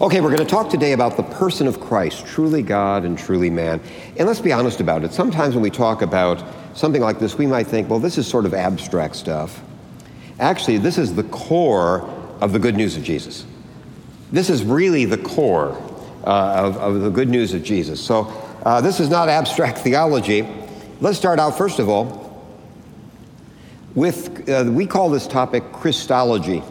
Okay, we're going to talk today about the person of Christ, truly God and truly man. And let's be honest about it. Sometimes when we talk about something like this, we might think, well, this is sort of abstract stuff. Actually, this is the core of the good news of Jesus. This is really the core uh, of, of, the good news of Jesus. So, uh, this is not abstract theology. Let's start out, first of all, with, uh, we call this topic Christology.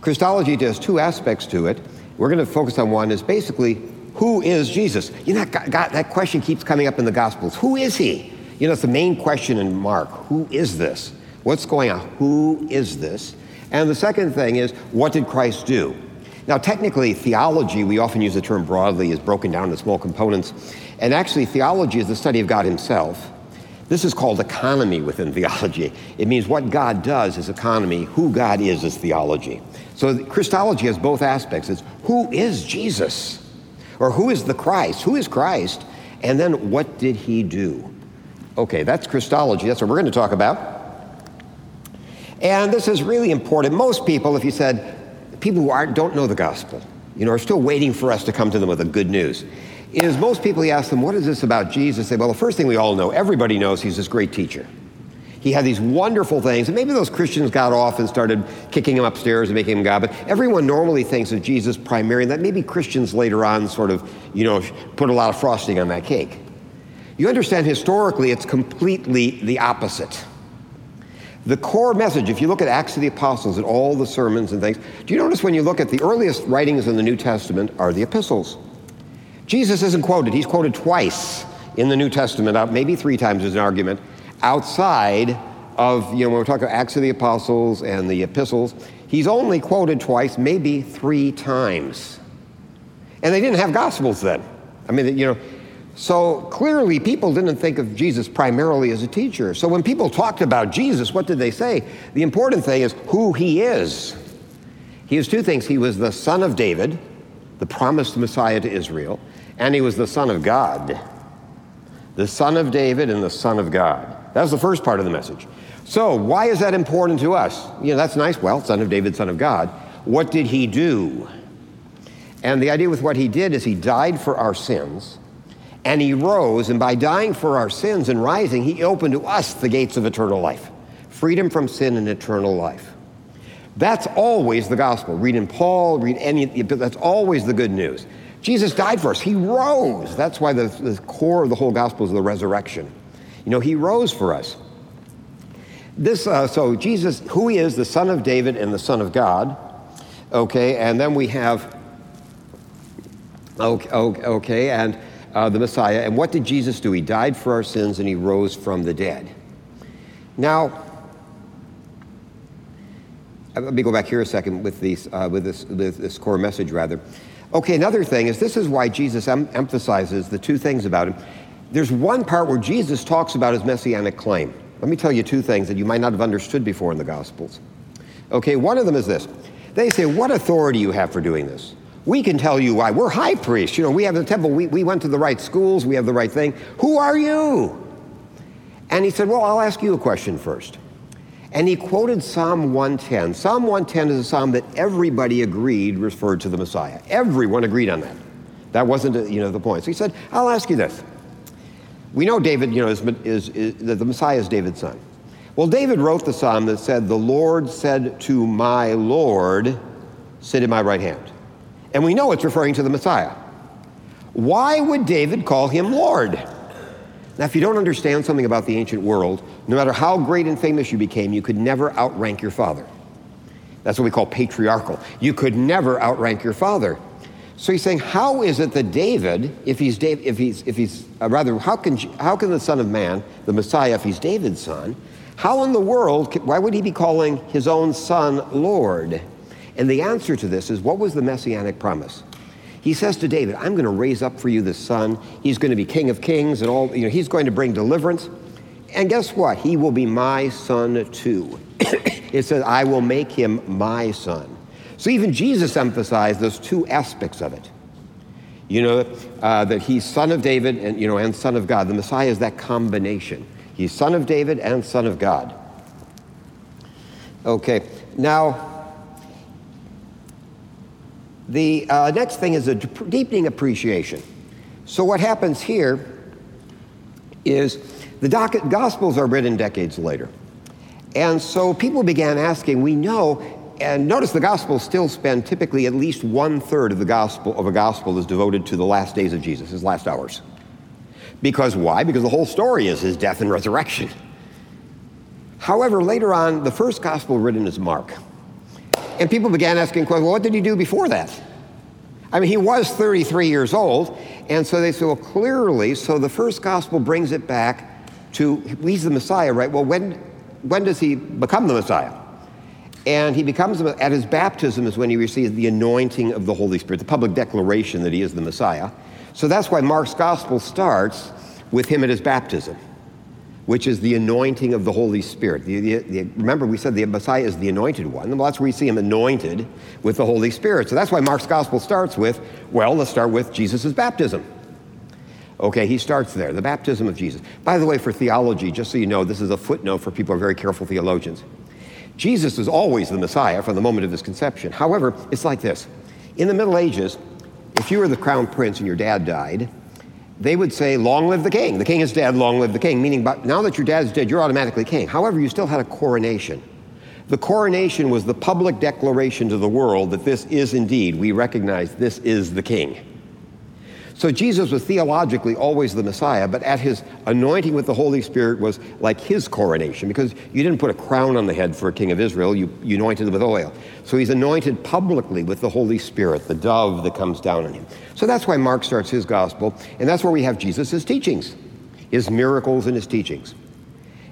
Christology has two aspects to it. We're going to focus on one is basically who is Jesus? You know, that, that question keeps coming up in the Gospels. Who is he? You know, it's the main question in Mark. Who is this? What's going on? Who is this? And the second thing is, what did Christ do? Now, technically, theology, we often use the term broadly, is broken down into small components. And actually, theology is the study of God Himself. This is called economy within theology. It means what God does is economy, who God is is theology. So Christology has both aspects. It's who is Jesus? Or who is the Christ? Who is Christ? And then what did he do? Okay, that's Christology. That's what we're going to talk about. And this is really important. Most people, if you said, people who aren't, don't know the gospel, you know, are still waiting for us to come to them with the good news. Is most people, you ask them, what is this about Jesus? They say, well, the first thing we all know, everybody knows he's this great teacher. He had these wonderful things, and maybe those Christians got off and started kicking him upstairs and making him God. But everyone normally thinks of Jesus primarily, and that maybe Christians later on sort of, you know, put a lot of frosting on that cake. You understand historically, it's completely the opposite. The core message, if you look at Acts of the Apostles and all the sermons and things, do you notice when you look at the earliest writings in the New Testament are the epistles? Jesus isn't quoted, he's quoted twice in the New Testament, uh, maybe three times as an argument outside of, you know, when we're talking about Acts of the Apostles and the epistles, he's only quoted twice, maybe three times. And they didn't have gospels then. I mean, you know, so clearly people didn't think of Jesus primarily as a teacher. So when people talked about Jesus, what did they say? The important thing is who he is. He is two things. He was the son of David, the promised Messiah to Israel, and he was the son of God. The son of David and the son of God. That was the first part of the message. So, why is that important to us? You know, that's nice. Well, son of David, son of God. What did he do? And the idea with what he did is he died for our sins and he rose, and by dying for our sins and rising, he opened to us the gates of eternal life freedom from sin and eternal life. That's always the gospel. Read in Paul, read any, that's always the good news. Jesus died for us. He rose. That's why the, the core of the whole gospel is the resurrection. You know, he rose for us. This, uh, so Jesus, who he is, the son of David and the son of God. Okay, and then we have, okay, okay and uh, the Messiah. And what did Jesus do? He died for our sins and he rose from the dead. Now, uh, let me go back here a second with, these, uh, with, this, with this core message, rather. Okay, another thing is this is why Jesus em- emphasizes the two things about him there's one part where Jesus talks about his messianic claim. Let me tell you two things that you might not have understood before in the Gospels. Okay, one of them is this. They say, What authority you have for doing this? We can tell you why. We're high priests. You know, we have the temple. We, we went to the right schools. We have the right thing. Who are you? And he said, Well, I'll ask you a question first. And he quoted Psalm 110. Psalm 110 is a psalm that everybody agreed referred to the Messiah. Everyone agreed on that. That wasn't, you know, the point. So he said, I'll ask you this. We know David, you know, is, is, is, that the Messiah is David's son. Well, David wrote the psalm that said, The Lord said to my Lord, Sit at my right hand. And we know it's referring to the Messiah. Why would David call him Lord? Now, if you don't understand something about the ancient world, no matter how great and famous you became, you could never outrank your father. That's what we call patriarchal. You could never outrank your father. So he's saying, how is it that David, if he's Dave, if he's if he's uh, rather, how can how can the Son of Man, the Messiah, if he's David's son, how in the world why would he be calling his own son Lord? And the answer to this is, what was the messianic promise? He says to David, "I'm going to raise up for you this son. He's going to be King of Kings, and all. You know, he's going to bring deliverance. And guess what? He will be my son too. it says, I will make him my son." So even Jesus emphasized those two aspects of it. You know, uh, that he's son of David and, you know, and son of God. The Messiah is that combination. He's son of David and son of God. Okay, now, The uh, next thing is a deepening appreciation. So, what happens here is the Gospels are written decades later. And so people began asking, we know, and notice the Gospels still spend typically at least one third of the Gospel of a Gospel is devoted to the last days of Jesus, his last hours. Because why? Because the whole story is his death and resurrection. However, later on, the first Gospel written is Mark. And people began asking questions, well, what did he do before that? I mean, he was 33 years old, and so they said, well, clearly, so the first gospel brings it back to, he's the Messiah, right? Well, when, when does he become the Messiah? And he becomes, at his baptism is when he receives the anointing of the Holy Spirit, the public declaration that he is the Messiah. So that's why Mark's gospel starts with him at his baptism which is the anointing of the Holy Spirit. The, the, the, remember, we said the Messiah is the anointed one. Well, that's where we see him anointed with the Holy Spirit. So that's why Mark's gospel starts with, well, let's start with Jesus' baptism. Okay, he starts there, the baptism of Jesus. By the way, for theology, just so you know, this is a footnote for people who are very careful theologians. Jesus is always the Messiah from the moment of his conception. However, it's like this. In the Middle Ages, if you were the crown prince and your dad died, they would say, Long live the king. The king is dead, long live the king. Meaning, but now that your dad's dead, you're automatically king. However, you still had a coronation. The coronation was the public declaration to the world that this is indeed, we recognize this is the king. So Jesus was theologically always the Messiah, but at his anointing with the Holy Spirit was like his coronation because you didn't put a crown on the head for a king of Israel, you, you anointed him with oil. So he's anointed publicly with the Holy Spirit, the dove that comes down on him. So that's why Mark starts his gospel, and that's where we have Jesus' teachings, his miracles and his teachings.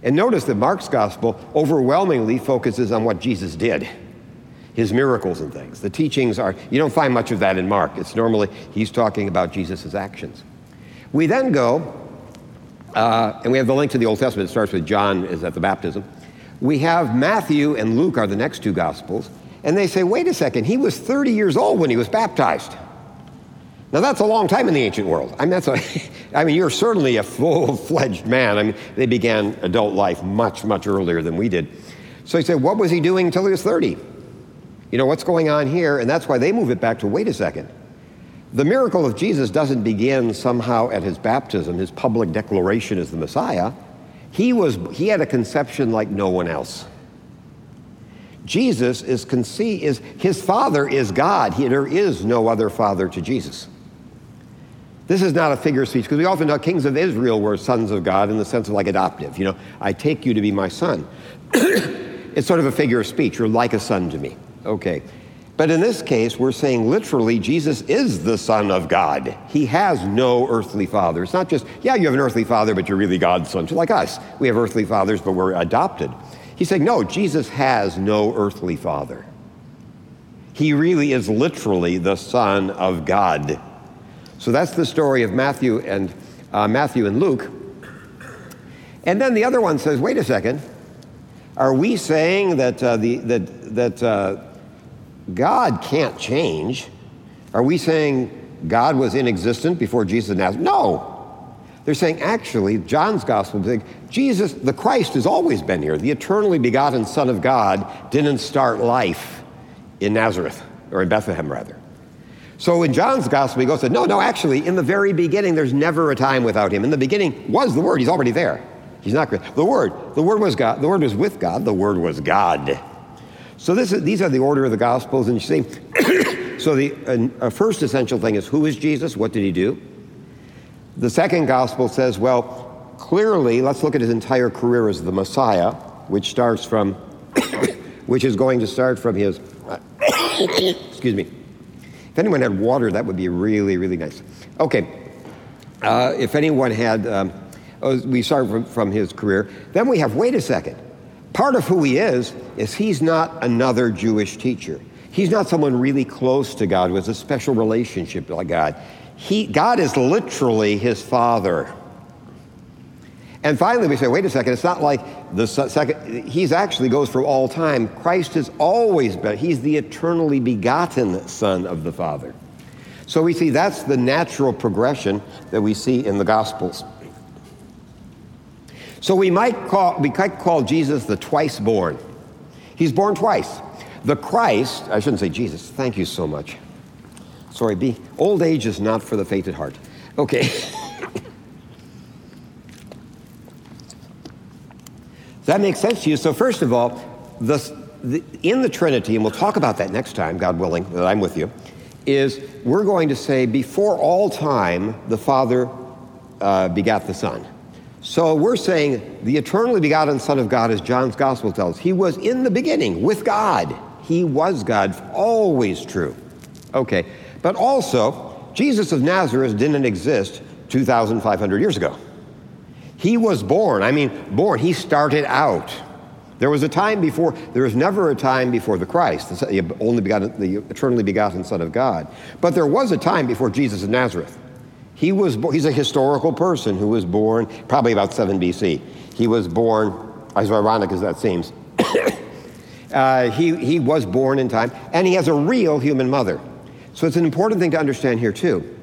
And notice that Mark's gospel overwhelmingly focuses on what Jesus did his miracles and things. The teachings are, you don't find much of that in Mark. It's normally, he's talking about Jesus' actions. We then go, uh, and we have the link to the Old Testament. It starts with John is at the baptism. We have Matthew and Luke are the next two gospels, and they say, wait a second, he was 30 years old when he was baptized. Now that's a long time in the ancient world. I mean, that's a, I mean, you're certainly a full-fledged man. I mean, they began adult life much, much earlier than we did. So he said, what was he doing until he was 30? You know, what's going on here? And that's why they move it back to wait a second. The miracle of Jesus doesn't begin somehow at his baptism, his public declaration as the Messiah. He, was, he had a conception like no one else. Jesus is conceived, is his father is God. He, there is no other father to Jesus. This is not a figure of speech because we often know kings of Israel were sons of God in the sense of like adoptive. You know, I take you to be my son. it's sort of a figure of speech. You're like a son to me. Okay. But in this case, we're saying literally Jesus is the Son of God. He has no earthly father. It's not just, yeah, you have an earthly father, but you're really God's son. So like us, we have earthly fathers, but we're adopted. He's saying, no, Jesus has no earthly father. He really is literally the Son of God. So that's the story of Matthew and uh, Matthew and Luke. And then the other one says, wait a second, are we saying that uh, the that that uh, God can't change. Are we saying God was inexistent before Jesus of Nazareth? No. They're saying actually, John's gospel saying Jesus, the Christ, has always been here. The eternally begotten Son of God didn't start life in Nazareth, or in Bethlehem, rather. So in John's gospel, he goes, no, no, actually, in the very beginning, there's never a time without him. In the beginning was the Word. He's already there. He's not the Word. The Word was God. The Word was with God. The Word was God. So is, these are the order of the Gospels, and you see, so the uh, first essential thing is who is Jesus? What did he do? The second Gospel says, well, clearly, let's look at his entire career as the Messiah, which starts from, which is going to start from his, uh, excuse me. If anyone had water, that would be really, really nice. Okay. Uh, if anyone had, um, oh, we start from, from his career. Then we have, wait a second. Part of who he is is he's not another Jewish teacher. He's not someone really close to God has a special relationship with God. He, God is literally his father. And finally, we say, wait a second, it's not like the second, he's actually goes for all time. Christ has always been, he's the eternally begotten Son of the Father. So we see that's the natural progression that we see in the Gospels. So we might call, we might call Jesus the twice born. He's born twice. The Christ, I shouldn't say Jesus, thank you so much. Sorry, B. old age is not for the faint at heart. Okay. that makes sense to you? So, first of all, the, the, in the Trinity, and we'll talk about that next time, God willing, that I'm with you, is we're going to say before all time, the Father uh, begat the Son. So we're saying the eternally begotten Son of God, as John's Gospel tells, he was in the beginning with God. He was God, always true. Okay, but also, Jesus of Nazareth didn't exist 2,500 years ago. He was born, I mean, born, he started out. There was a time before, there was never a time before the Christ, the only begotten, the eternally begotten Son of God. But there was a time before Jesus of Nazareth. He was, he's a historical person who was born probably about 7 BC. He was born, as ironic as that seems, uh, he, he was born in time, and he has a real human mother. So it's an important thing to understand here, too.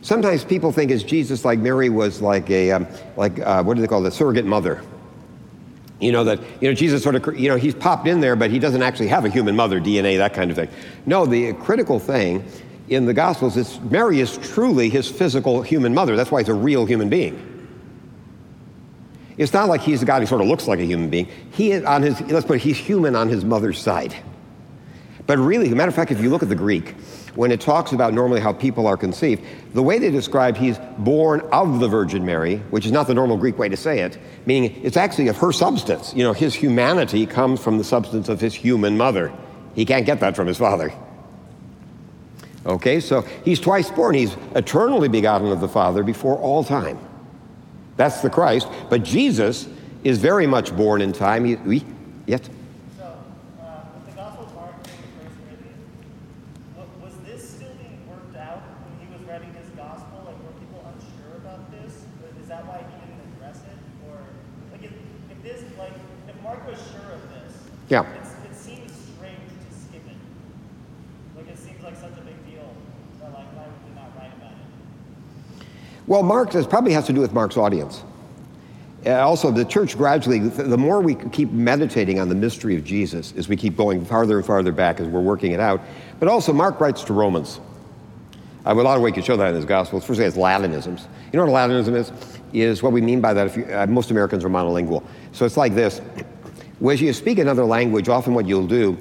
Sometimes people think is Jesus like Mary was like a, um, like, uh, what do they call it, a surrogate mother. You know, that, you know, Jesus sort of, you know, he's popped in there, but he doesn't actually have a human mother, DNA, that kind of thing. No, the critical thing in the Gospels is Mary is truly his physical human mother. That's why he's a real human being. It's not like he's a guy who sort of looks like a human being. He on his, let's put it, he's human on his mother's side. But really, as a matter of fact, if you look at the Greek, when it talks about normally how people are conceived, the way they describe he's born of the Virgin Mary, which is not the normal Greek way to say it, meaning it's actually of her substance. You know, his humanity comes from the substance of his human mother. He can't get that from his father. Okay, so he's twice born. He's eternally begotten of the Father before all time. That's the Christ. But Jesus is very much born in time. He, we, yes? So, uh, with the Gospel of Mark being the first written, was this still being worked out when he was writing his Gospel? Like, were people unsure about this? Is that why he didn't address it? Or, like, if, if this, like, if Mark was sure of this, yeah. Well, Mark, this probably has to do with Mark's audience. Uh, also, the church gradually, the more we keep meditating on the mystery of Jesus, as we keep going farther and farther back as we're working it out. But also, Mark writes to Romans. Uh, a lot of ways to show that in his Gospels. First, has Latinisms. You know what a Latinism is? Is what we mean by that. If you, uh, most Americans are monolingual, so it's like this: as you speak another language, often what you'll do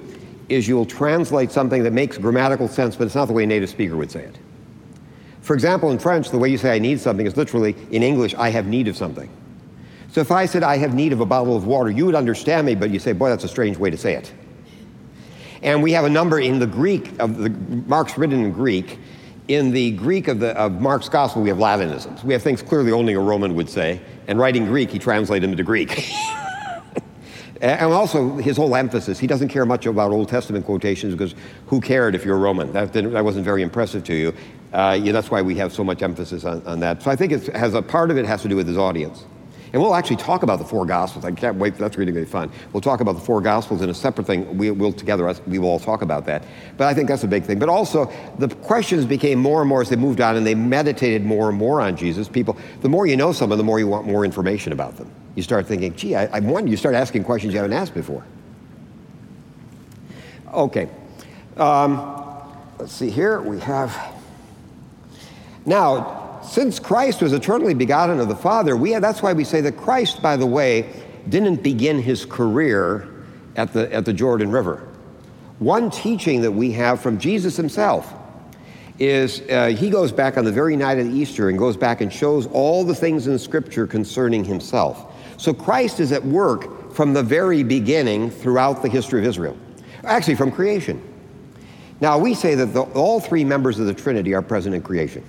is you'll translate something that makes grammatical sense, but it's not the way a native speaker would say it. For example, in French, the way you say I need something is literally, in English, I have need of something. So if I said I have need of a bottle of water, you would understand me, but you say, boy, that's a strange way to say it. And we have a number in the Greek of the Mark's written in Greek. In the Greek of, the, of Mark's gospel, we have Latinisms. We have things clearly only a Roman would say. And writing Greek, he translated them into Greek. and also his whole emphasis, he doesn't care much about Old Testament quotations because who cared if you're a Roman? That, that wasn't very impressive to you. Uh, yeah, that's why we have so much emphasis on, on that. So I think it has a part of it has to do with his audience. And we'll actually talk about the four Gospels. I can't wait. That's really going to be fun. We'll talk about the four Gospels in a separate thing. We, will together, we will all talk about that. But I think that's a big thing. But also, the questions became more and more as they moved on and they meditated more and more on Jesus. People, the more you know someone, the more you want more information about them. You start thinking, gee, I, I wonder, you start asking questions you haven't asked before. Okay. Um, let's see here. We have. Now, since Christ was eternally begotten of the Father, we have, that's why we say that Christ, by the way, didn't begin his career at the, at the Jordan River. One teaching that we have from Jesus himself is uh, he goes back on the very night of Easter and goes back and shows all the things in Scripture concerning himself. So Christ is at work from the very beginning throughout the history of Israel, actually, from creation. Now, we say that the, all three members of the Trinity are present in creation.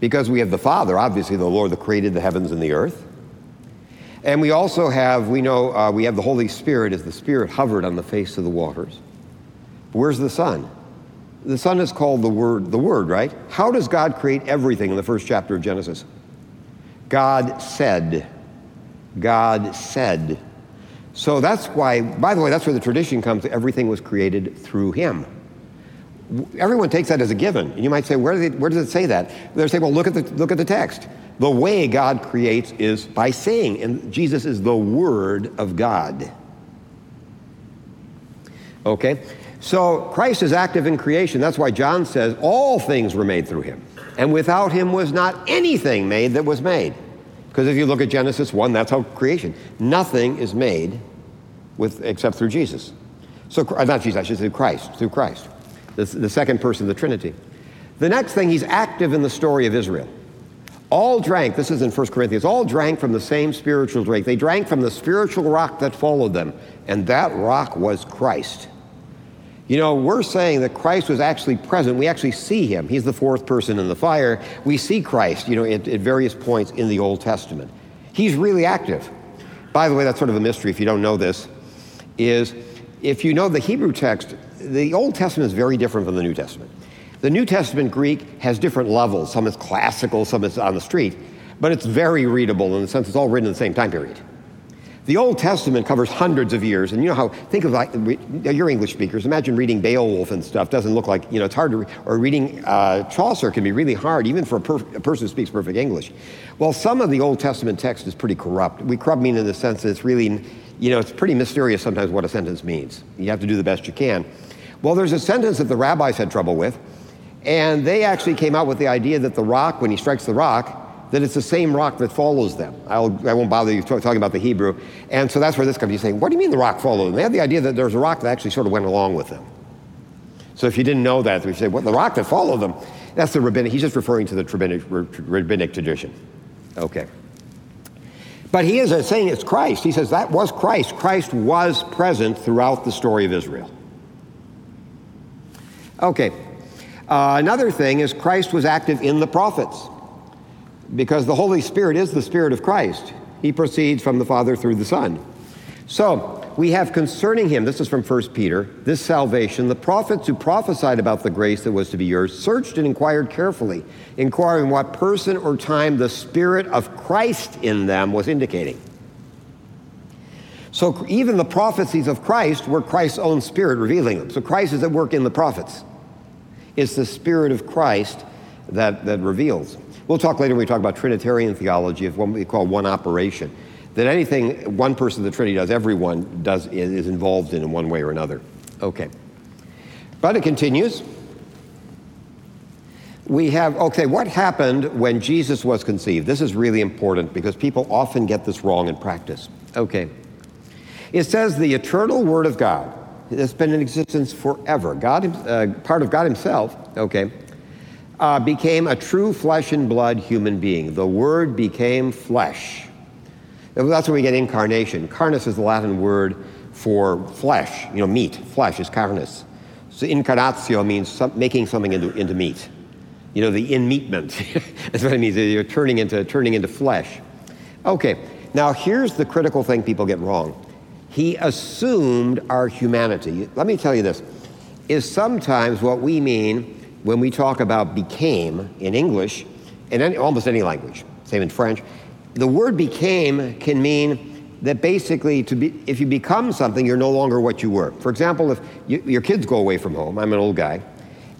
Because we have the Father, obviously the Lord that created the heavens and the earth. And we also have, we know, uh, we have the Holy Spirit as the Spirit hovered on the face of the waters. Where's the Son? The Son is called the Word, the Word, right? How does God create everything in the first chapter of Genesis? God said. God said. So that's why, by the way, that's where the tradition comes. Everything was created through Him everyone takes that as a given. And you might say, where, they, where does it say that? They say, well, look at, the, look at the text. The way God creates is by saying, and Jesus is the Word of God. Okay? So Christ is active in creation. That's why John says all things were made through him. And without him was not anything made that was made. Because if you look at Genesis 1, that's how creation. Nothing is made with, except through Jesus. So, uh, not Jesus, I should say Christ, through Christ, the, the second person of the Trinity. The next thing, he's active in the story of Israel. All drank, this is in 1 Corinthians, all drank from the same spiritual drink. They drank from the spiritual rock that followed them, and that rock was Christ. You know, we're saying that Christ was actually present. We actually see him. He's the fourth person in the fire. We see Christ, you know, at, at, various points in the Old Testament. He's really active. By the way, that's sort of a mystery if you don't know this, is if you know the Hebrew text, the Old Testament is very different from the New Testament. The New Testament Greek has different levels. Some is classical, some is on the street, but it's very readable in the sense it's all written in the same time period. The Old Testament covers hundreds of years, and you know how, think of like, you're English speakers, imagine reading Beowulf and stuff, doesn't look like, you know, it's hard to, or reading uh, Chaucer can be really hard, even for a, perf- a, person who speaks perfect English. Well, some of the Old Testament text is pretty corrupt. We corrupt mean in the sense that it's really, you know, it's pretty mysterious sometimes what a sentence means. You have to do the best you can. Well, there's a sentence that the rabbis had trouble with, and they actually came out with the idea that the rock, when he strikes the rock, that it's the same rock that follows them. I'll, I will not bother you talking about the Hebrew. And so that's where this comes. You're saying, what do you mean the rock followed them? They had the idea that there's a rock that actually sort of went along with them. So if you didn't know that, we say, well, the rock that followed them, that's the rabbinic. He's just referring to the rabbinic, rabbinic tradition. Okay. But he is saying it's Christ. He says that was Christ. Christ was present throughout the story of Israel. Okay. Uh, another thing is Christ was active in the prophets because the Holy Spirit is the Spirit of Christ. He proceeds from the Father through the Son. So, we have concerning him, this is from 1 Peter, this salvation, the prophets who prophesied about the grace that was to be yours searched and inquired carefully, inquiring what person or time the Spirit of Christ in them was indicating. So, even the prophecies of Christ were Christ's own Spirit revealing them. So, Christ is at work in the prophets. It's the Spirit of Christ that, that reveals. We'll talk later when we talk about Trinitarian theology of what we call one operation. That anything one person of the Trinity does, everyone does is involved in in one way or another. Okay. But it continues. We have, okay, what happened when Jesus was conceived? This is really important because people often get this wrong in practice. Okay. It says the eternal Word of God has been in existence forever. God, uh, part of God Himself, okay, uh, became a true flesh and blood human being. The Word became flesh. That's where we get incarnation. Carnus is the Latin word for flesh, you know, meat. Flesh is carnus. So incarnatio means some, making something into, into meat. You know, the in-meatment. That's what it means. You're turning into, turning into flesh. Okay, now here's the critical thing people get wrong. He assumed our humanity. Let me tell you this, is sometimes what we mean when we talk about became in English, in any, almost any language, same in French, the word became can mean that basically to be, if you become something, you're no longer what you were. For example, if you, your kids go away from home, I'm an old guy,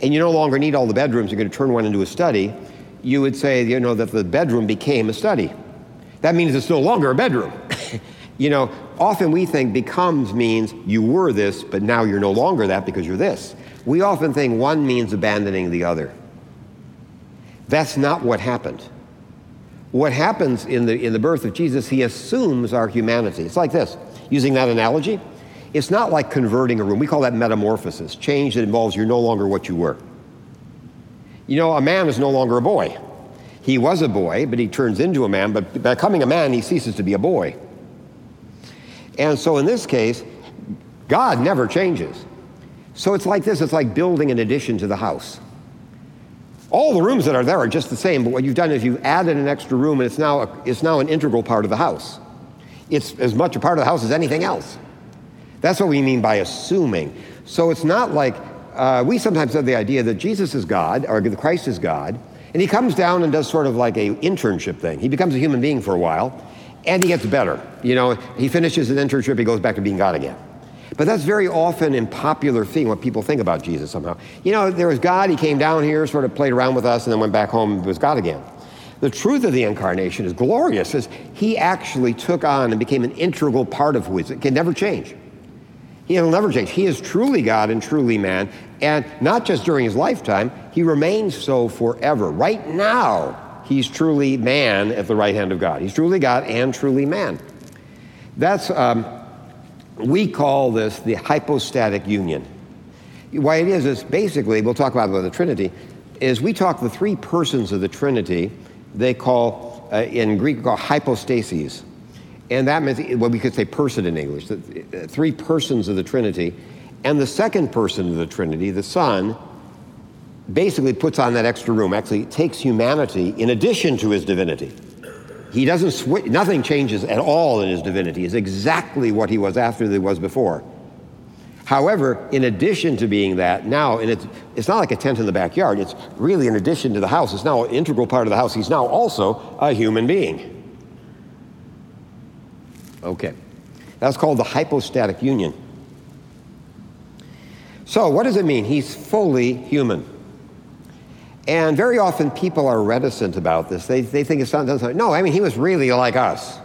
and you no longer need all the bedrooms, you're going to turn one into a study, you would say, you know, that the bedroom became a study. That means it's no longer a bedroom. You know, often we think becomes means you were this, but now you're no longer that because you're this. We often think one means abandoning the other. That's not what happened. What happens in the, in the birth of Jesus, he assumes our humanity. It's like this, using that analogy. It's not like converting a room. We call that metamorphosis, change that involves you're no longer what you were. You know, a man is no longer a boy. He was a boy, but he turns into a man, but becoming a man, he ceases to be a boy. And so in this case, God never changes. So it's like this it's like building an addition to the house. All the rooms that are there are just the same, but what you've done is you've added an extra room and it's now, a, it's now an integral part of the house. It's as much a part of the house as anything else. That's what we mean by assuming. So it's not like uh, we sometimes have the idea that Jesus is God or the Christ is God, and he comes down and does sort of like a internship thing. He becomes a human being for a while, and he gets better. You know, he finishes his internship, he goes back to being God again. But that's very often in popular thing what people think about Jesus somehow. You know, there was God, he came down here, sort of played around with us, and then went back home and was God again. The truth of the incarnation is glorious, is he actually took on and became an integral part of who is. It can never change. He'll never change. He is truly God and truly man, and not just during his lifetime, he remains so forever. Right now, he's truly man at the right hand of God. He's truly God and truly man. That's, um, we call this the hypostatic union. Why it is, is basically, we'll talk about the Trinity, is we talk the three persons of the Trinity, they call, uh, in Greek, call hypostases. And that means, well, we could say person in English, the uh, three persons of the Trinity. And the second person of the Trinity, the Son, basically puts on that extra room, actually takes humanity in addition to his divinity. He doesn't switch, nothing changes at all in his divinity. He's exactly what he was after he was before. However, in addition to being that, now, and it's, it's not like a tent in the backyard, it's really in addition to the house, it's now an integral part of the house. He's now also a human being. Okay. That's called the hypostatic union. So, what does it mean? He's fully human. And very often people are reticent about this. They, they think it's not, no, I mean, he was really like us.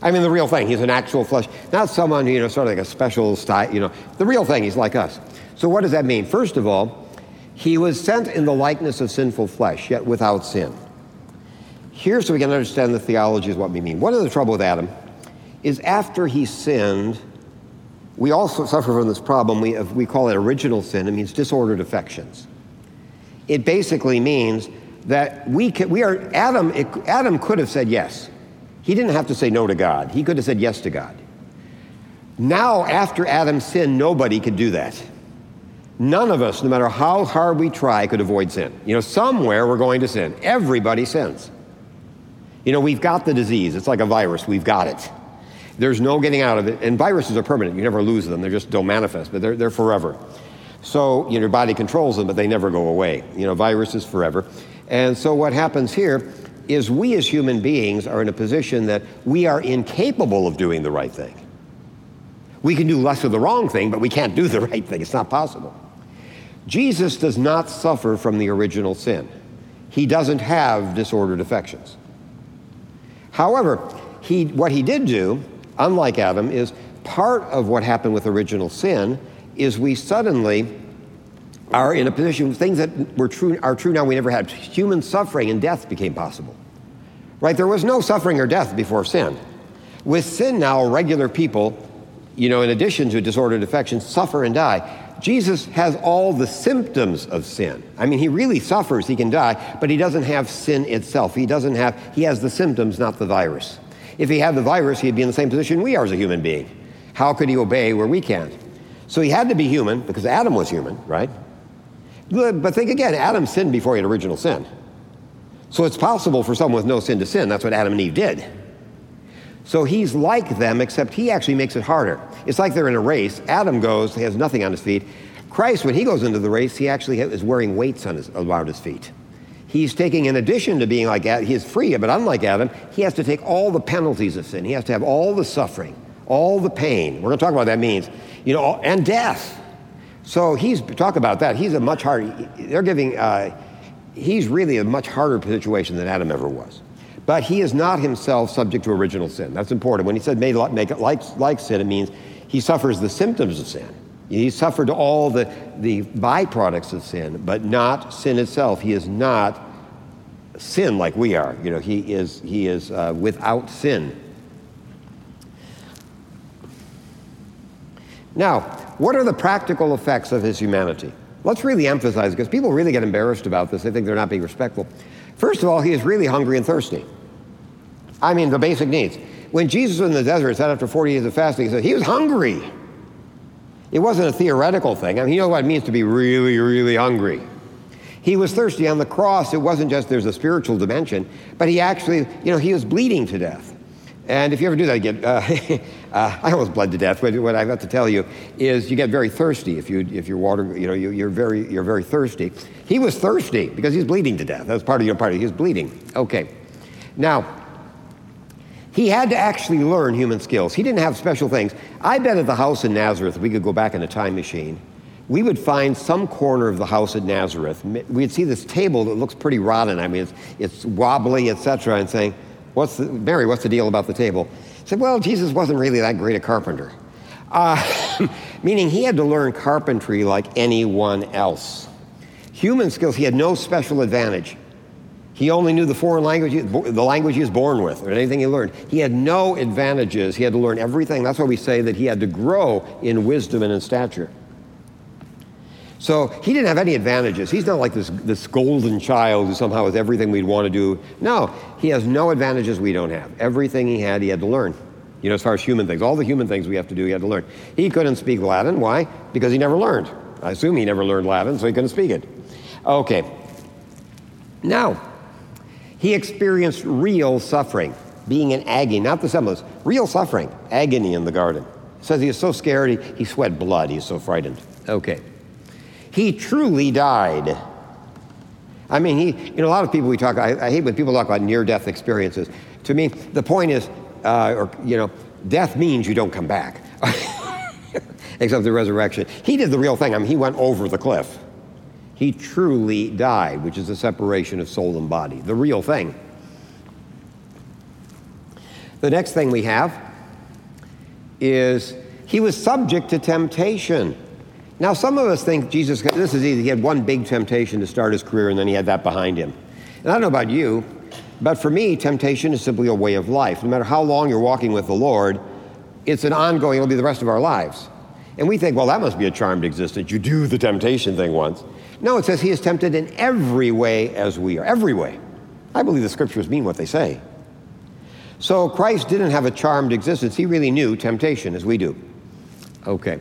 I mean, the real thing. He's an actual flesh, not someone, you know, sort of like a special style, you know, the real thing. He's like us. So, what does that mean? First of all, he was sent in the likeness of sinful flesh, yet without sin. Here, so we can understand the theology is what we mean. One of the trouble with Adam is after he sinned, we also suffer from this problem. We, we call it original sin. It means disordered affections. It basically means that we, can, we are, Adam, Adam could have said yes. He didn't have to say no to God. He could have said yes to God. Now, after Adam's sin, nobody could do that. None of us, no matter how hard we try, could avoid sin. You know, somewhere we're going to sin. Everybody sins. You know, we've got the disease. It's like a virus. We've got it. There's no getting out of it. And viruses are permanent. You never lose them. They just don't manifest, but they're, they're forever. So, you know, your body controls them, but they never go away. You know, viruses forever. And so what happens here is we as human beings are in a position that we are incapable of doing the right thing. We can do less of the wrong thing, but we can't do the right thing. It's not possible. Jesus does not suffer from the original sin. He doesn't have disordered affections. However, he, what he did do unlike Adam, is part of what happened with original sin is we suddenly are in a position, things that were true, are true now we never had. Human suffering and death became possible. Right? There was no suffering or death before sin. With sin now, regular people, you know, in addition to disordered affections, suffer and die. Jesus has all the symptoms of sin. I mean, he really suffers, he can die, but he doesn't have sin itself. He doesn't have, he has the symptoms, not the virus. If he had the virus, he'd be in the same position we are as a human being. How could he obey where we can't? So he had to be human because Adam was human, right? But think again, Adam sinned before he had original sin. So it's possible for someone with no sin to sin. That's what Adam and Eve did. So he's like them, except he actually makes it harder. It's like they're in a race. Adam goes, he has nothing on his feet. Christ, when he goes into the race, he actually is wearing weights on his, around his feet. He's taking, in addition to being like Adam, he is free, but unlike Adam, he has to take all the penalties of sin. He has to have all the suffering, all the pain. We're going to talk about what that means, you know, and death. So he's talk about that. He's a much harder. They're giving. Uh, he's really a much harder situation than Adam ever was. But he is not himself subject to original sin. That's important. When he said made make it like, like sin, it means he suffers the symptoms of sin. He suffered all the, the byproducts of sin, but not sin itself. He is not sin like we are. You know, he is, he is uh, without sin. Now, what are the practical effects of his humanity? Let's really emphasize because people really get embarrassed about this. They think they're not being respectful. First of all, he is really hungry and thirsty. I mean, the basic needs. When Jesus was in the desert, said after 40 days of fasting, he said he was hungry. It wasn't a theoretical thing. I mean, you know what it means to be really, really hungry. He was thirsty on the cross. It wasn't just there's a spiritual dimension, but he actually, you know, he was bleeding to death. And if you ever do that again, uh, uh, I almost bled to death. But what I've got to tell you is you get very thirsty if you if you're water, you know, you, are very you're very thirsty. He was thirsty because he's bleeding to death. That's part of your part. He was bleeding. Okay, now he had to actually learn human skills. He didn't have special things. I bet at the house in Nazareth, we could go back in a time machine, we would find some corner of the house at Nazareth. We'd see this table that looks pretty rotten. I mean, it's, it's wobbly, etc. And saying, what's the, Mary, what's the deal about the table? I said, well, Jesus wasn't really that great a carpenter. Uh, meaning he had to learn carpentry like anyone else. Human skills, he had no special advantage. He only knew the foreign language, the language he was born with, or anything he learned. He had no advantages. He had to learn everything. That's why we say that he had to grow in wisdom and in stature. So he didn't have any advantages. He's not like this, this golden child who somehow has everything we'd want to do. No, he has no advantages we don't have. Everything he had, he had to learn. You know, as far as human things, all the human things we have to do, he had to learn. He couldn't speak Latin. Why? Because he never learned. I assume he never learned Latin, so he couldn't speak it. Okay. Now, he experienced real suffering, being in agony, not the semblance, real suffering, agony in the garden. Says he was so scared, he, he sweat blood, he was so frightened. Okay. He truly died. I mean, he, you know, a lot of people we talk, I, I hate when people talk about near death experiences. To me, the point is, uh, or, you know, death means you don't come back, except the resurrection. He did the real thing. I mean, he went over the cliff. He truly died, which is the separation of soul and body, the real thing. The next thing we have is he was subject to temptation. Now, some of us think Jesus, this is easy. He had one big temptation to start his career, and then he had that behind him. And I don't know about you, but for me, temptation is simply a way of life. No matter how long you're walking with the Lord, it's an ongoing, it'll be the rest of our lives. And we think, well, that must be a charmed existence. You do the temptation thing once. No, it says he is tempted in every way as we are. Every way. I believe the scriptures mean what they say. So Christ didn't have a charmed existence. He really knew temptation as we do. Okay.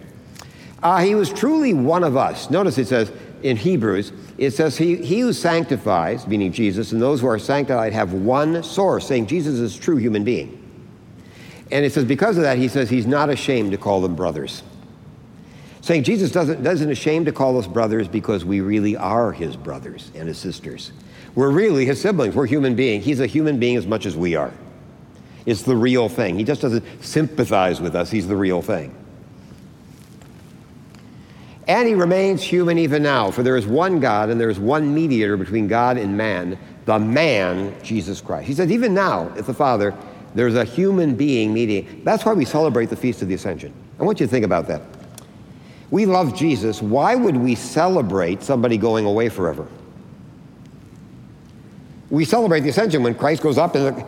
Uh, he was truly one of us. Notice it says in Hebrews, it says, he, he who sanctifies, meaning Jesus, and those who are sanctified have one source, saying Jesus is a true human being. And it says, because of that, he says he's not ashamed to call them brothers. Saying Jesus doesn't, doesn't ashamed to call us brothers because we really are his brothers and his sisters. We're really his siblings. We're human beings. He's a human being as much as we are. It's the real thing. He just doesn't sympathize with us, he's the real thing. And he remains human even now, for there is one God and there is one mediator between God and man, the man, Jesus Christ. He says, even now, if the Father, there's a human being mediating. That's why we celebrate the Feast of the Ascension. I want you to think about that. We love Jesus. Why would we celebrate somebody going away forever? We celebrate the ascension when Christ goes up and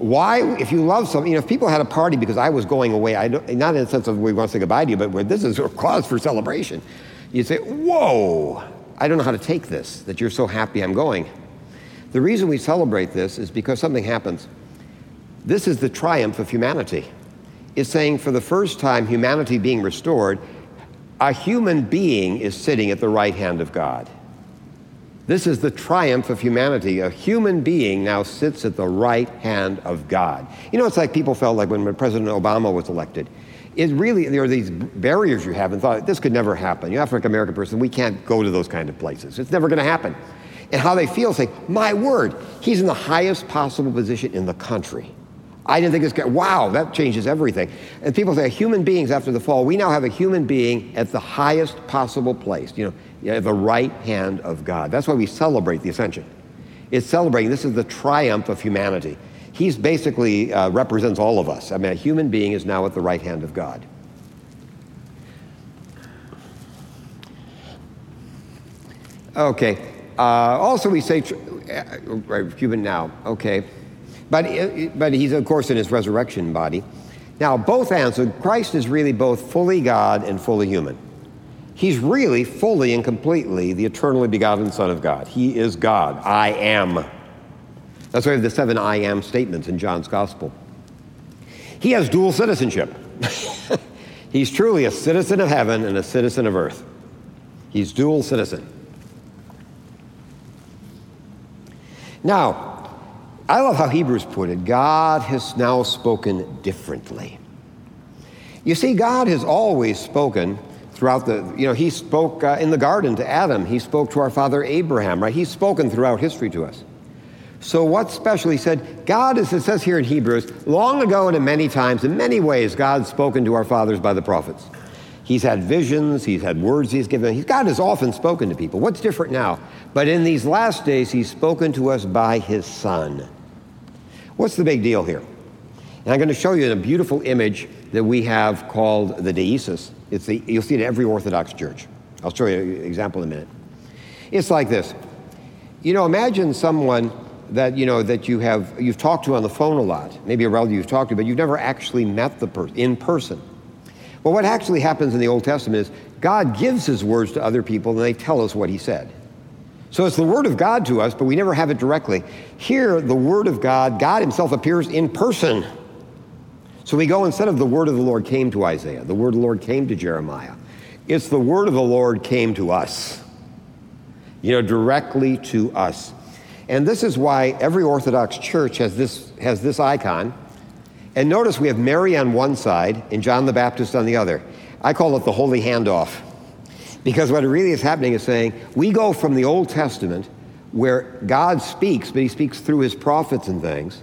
why, if you love something, you know, if people had a party because I was going away, I don't, not in the sense of we want to say goodbye to you, but this is a cause for celebration. You'd say, whoa, I don't know how to take this, that you're so happy I'm going. The reason we celebrate this is because something happens. This is the triumph of humanity. It's saying for the first time, humanity being restored, a human being is sitting at the right hand of God. This is the triumph of humanity. A human being now sits at the right hand of God. You know, it's like people felt like when President Obama was elected. It really, there are these barriers you have and thought, this could never happen. You're African American person, we can't go to those kind of places. It's never going to happen. And how they feel, say, my word, he's in the highest possible position in the country. I didn't think this guy, wow, that changes everything. And people say, human beings after the fall, we now have a human being at the highest possible place. You know, at the right hand of God. That's why we celebrate the ascension. It's celebrating, this is the triumph of humanity. He's basically uh, represents all of us. I mean, a human being is now at the right hand of God. Okay. Uh, also, we say uh, human now. Okay, but uh, but he's of course in his resurrection body. Now, both answered. Christ is really both fully God and fully human. He's really fully and completely the eternally begotten Son of God. He is God. I am. That's why we have the seven I am statements in John's Gospel. He has dual citizenship. He's truly a citizen of heaven and a citizen of earth. He's dual citizen. Now, I love how Hebrews put it God has now spoken differently. You see, God has always spoken throughout the, you know, he spoke uh, in the garden to Adam. He spoke to our father Abraham, right? He's spoken throughout history to us. So what's special? He said, God, as it says here in Hebrews, long ago and in many times, in many ways, God's spoken to our fathers by the prophets. He's had visions, he's had words he's given. God has often spoken to people. What's different now? But in these last days, he's spoken to us by his son. What's the big deal here? And I'm going to show you a beautiful image that we have called the deesis It's the, you'll see it in every Orthodox church. I'll show you an example in a minute. It's like this. You know, imagine someone that you know that you have you've talked to on the phone a lot, maybe a relative you've talked to, but you've never actually met the person in person. Well, what actually happens in the Old Testament is God gives His words to other people, and they tell us what He said. So it's the Word of God to us, but we never have it directly. Here, the Word of God, God Himself appears in person. So we go instead of the Word of the Lord came to Isaiah, the Word of the Lord came to Jeremiah. It's the Word of the Lord came to us, you know, directly to us. And this is why every Orthodox church has this, has this icon. And notice we have Mary on one side and John the Baptist on the other. I call it the holy handoff. Because what really is happening is saying we go from the Old Testament where God speaks, but he speaks through his prophets and things,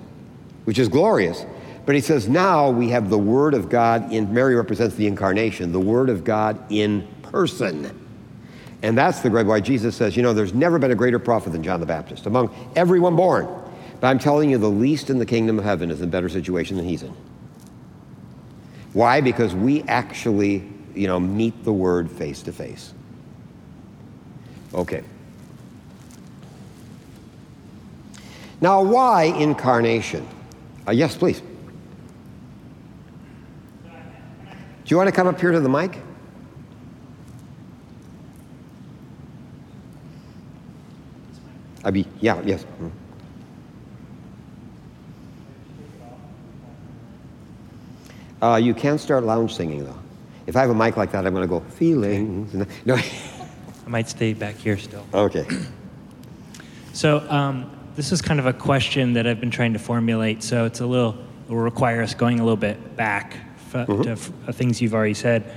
which is glorious. But he says now we have the Word of God in, Mary represents the incarnation, the Word of God in person. And that's the great why Jesus says, you know, there's never been a greater prophet than John the Baptist among everyone born. But I'm telling you, the least in the kingdom of heaven is in better situation than he's in. Why? Because we actually, you know, meet the word face to face. Okay. Now, why incarnation? Uh, yes, please. Do you want to come up here to the mic? Abi, yeah, yes. Mm. Uh, you can start lounge singing though. If I have a mic like that, I'm going to go feelings. No. I might stay back here still. okay. So um, this is kind of a question that I've been trying to formulate. So it's a little it will require us going a little bit back f- to things you've already said.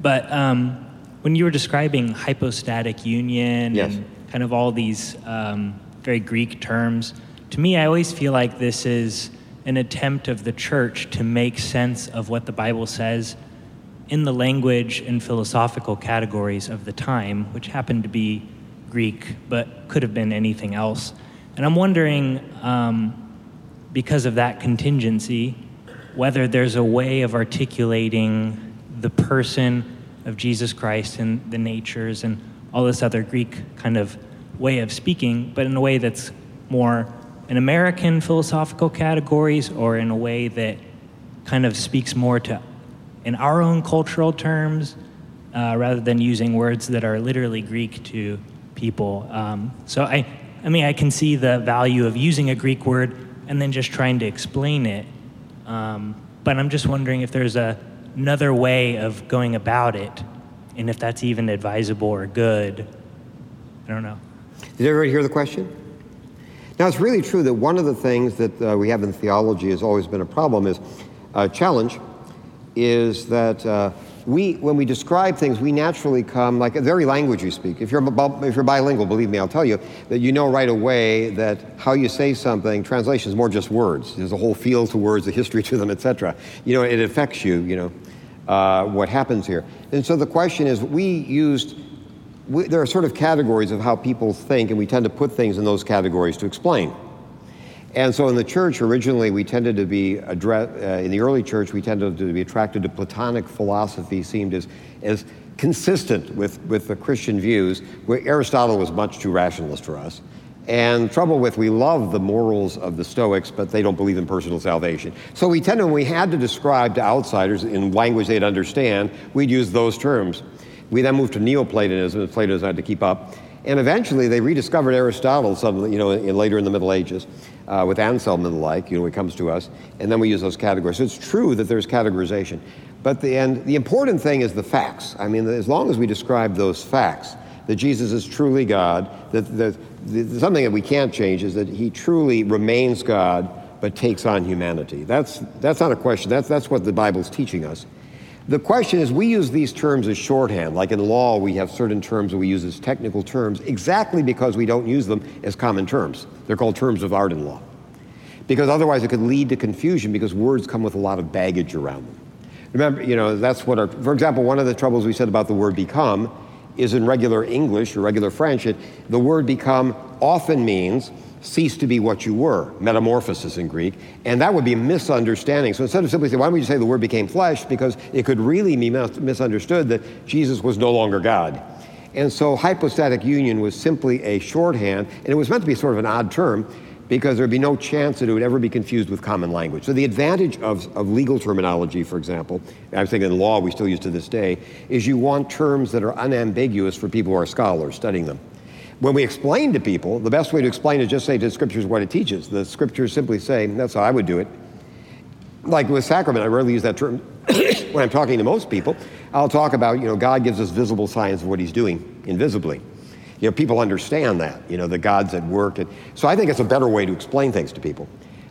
But um, when you were describing hypostatic union Yes. and kind of all these um, very Greek terms, to me, I always feel like this is an attempt of the church to make sense of what the Bible says in the language and philosophical categories of the time, which happened to be Greek, but could have been anything else. And I'm wondering, um, because of that contingency, whether there's a way of articulating the person of Jesus Christ and the natures and all this other Greek kind of way of speaking, but in a way that's more in American philosophical categories or in a way that kind of speaks more to in our own cultural terms uh, rather than using words that are literally Greek to people. Um, so I, I mean, I can see the value of using a Greek word and then just trying to explain it. Um, but I'm just wondering if there's a, another way of going about it, and if that's even advisable or good. I don't know. Did everybody hear the question? Now, it's really true that one of the things that uh, we have in theology has always been a problem is a challenge is that uh, we, when we describe things, we naturally come like the very language you speak. If you're, if you're bilingual, believe me, I'll tell you that you know right away that how you say something, translation is more just words. There's a whole field to words, a history to them, etc. You know, it affects you, you know, uh, what happens here. And so the question is, we used, we, there are sort of categories of how people think, and we tend to put things in those categories to explain. And so in the church, originally, we tended to be, address, uh, in the early church, we tended to be attracted to Platonic philosophy, seemed as, as consistent with, with the Christian views, where Aristotle was much too rationalist for us. And trouble with, we love the morals of the Stoics, but they don't believe in personal salvation. So we tended, when we had to describe to outsiders in language they'd understand, we'd use those terms. We then moved to Neoplatonism, and Platonism had to keep up. And eventually they rediscovered Aristotle suddenly, you know, in, later in the Middle Ages uh, with Anselm and the like, you know, it comes to us. And then we use those categories. So it's true that there's categorization. But the, and the important thing is the facts. I mean, as long as we describe those facts, that Jesus is truly God, that, that, that something that we can't change is that he truly remains God but takes on humanity. That's, that's not a question. That's, that's what the Bible's teaching us. The question is, we use these terms as shorthand. Like in law, we have certain terms that we use as technical terms exactly because we don't use them as common terms. They're called terms of art in law. Because otherwise it could lead to confusion because words come with a lot of baggage around them. Remember, you know, that's what our, for example, one of the troubles we said about the word become is in regular English or regular French, it, the word become often means cease to be what you were, metamorphosis in Greek, and that would be misunderstanding. So instead of simply saying, why don't just say the word became flesh? Because it could really be misunderstood that Jesus was no longer God. And so hypostatic union was simply a shorthand, and it was meant to be sort of an odd term because there'd be no chance that it would ever be confused with common language. So the advantage of, of legal terminology, for example, I'm thinking in law we still use to this day, is you want terms that are unambiguous for people who are scholars studying them. When we explain to people, the best way to explain is just say to the scriptures what it teaches. The scriptures simply say, that's how I would do it. Like with sacrament, I rarely use that term when I'm talking to most people. I'll talk about, you know, God gives us visible signs of what he's doing invisibly. You know, people understand that, you know, the God's at work. And, so I think it's a better way to explain things to people.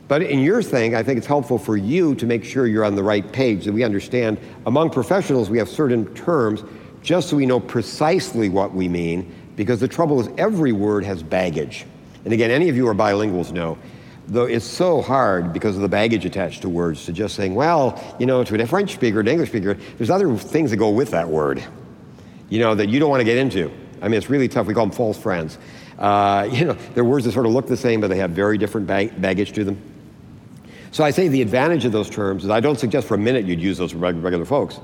But in your thing, I think it's helpful for you to make sure you're on the right page, that we understand among professionals we have certain terms just so we know precisely what we mean because the trouble is every word has baggage. And again, any of you who are bilinguals know, though it's so hard because of the baggage attached to words to just saying, well, you know, to a French speaker, an English speaker, there's other things that go with that word, you know, that you don't want to get into. I mean, it's really tough. We call them false friends. Uh, you know, they're words that sort of look the same, but they have very different bag- baggage to them. So I say the advantage of those terms is I don't suggest for a minute you'd use those for regular folks.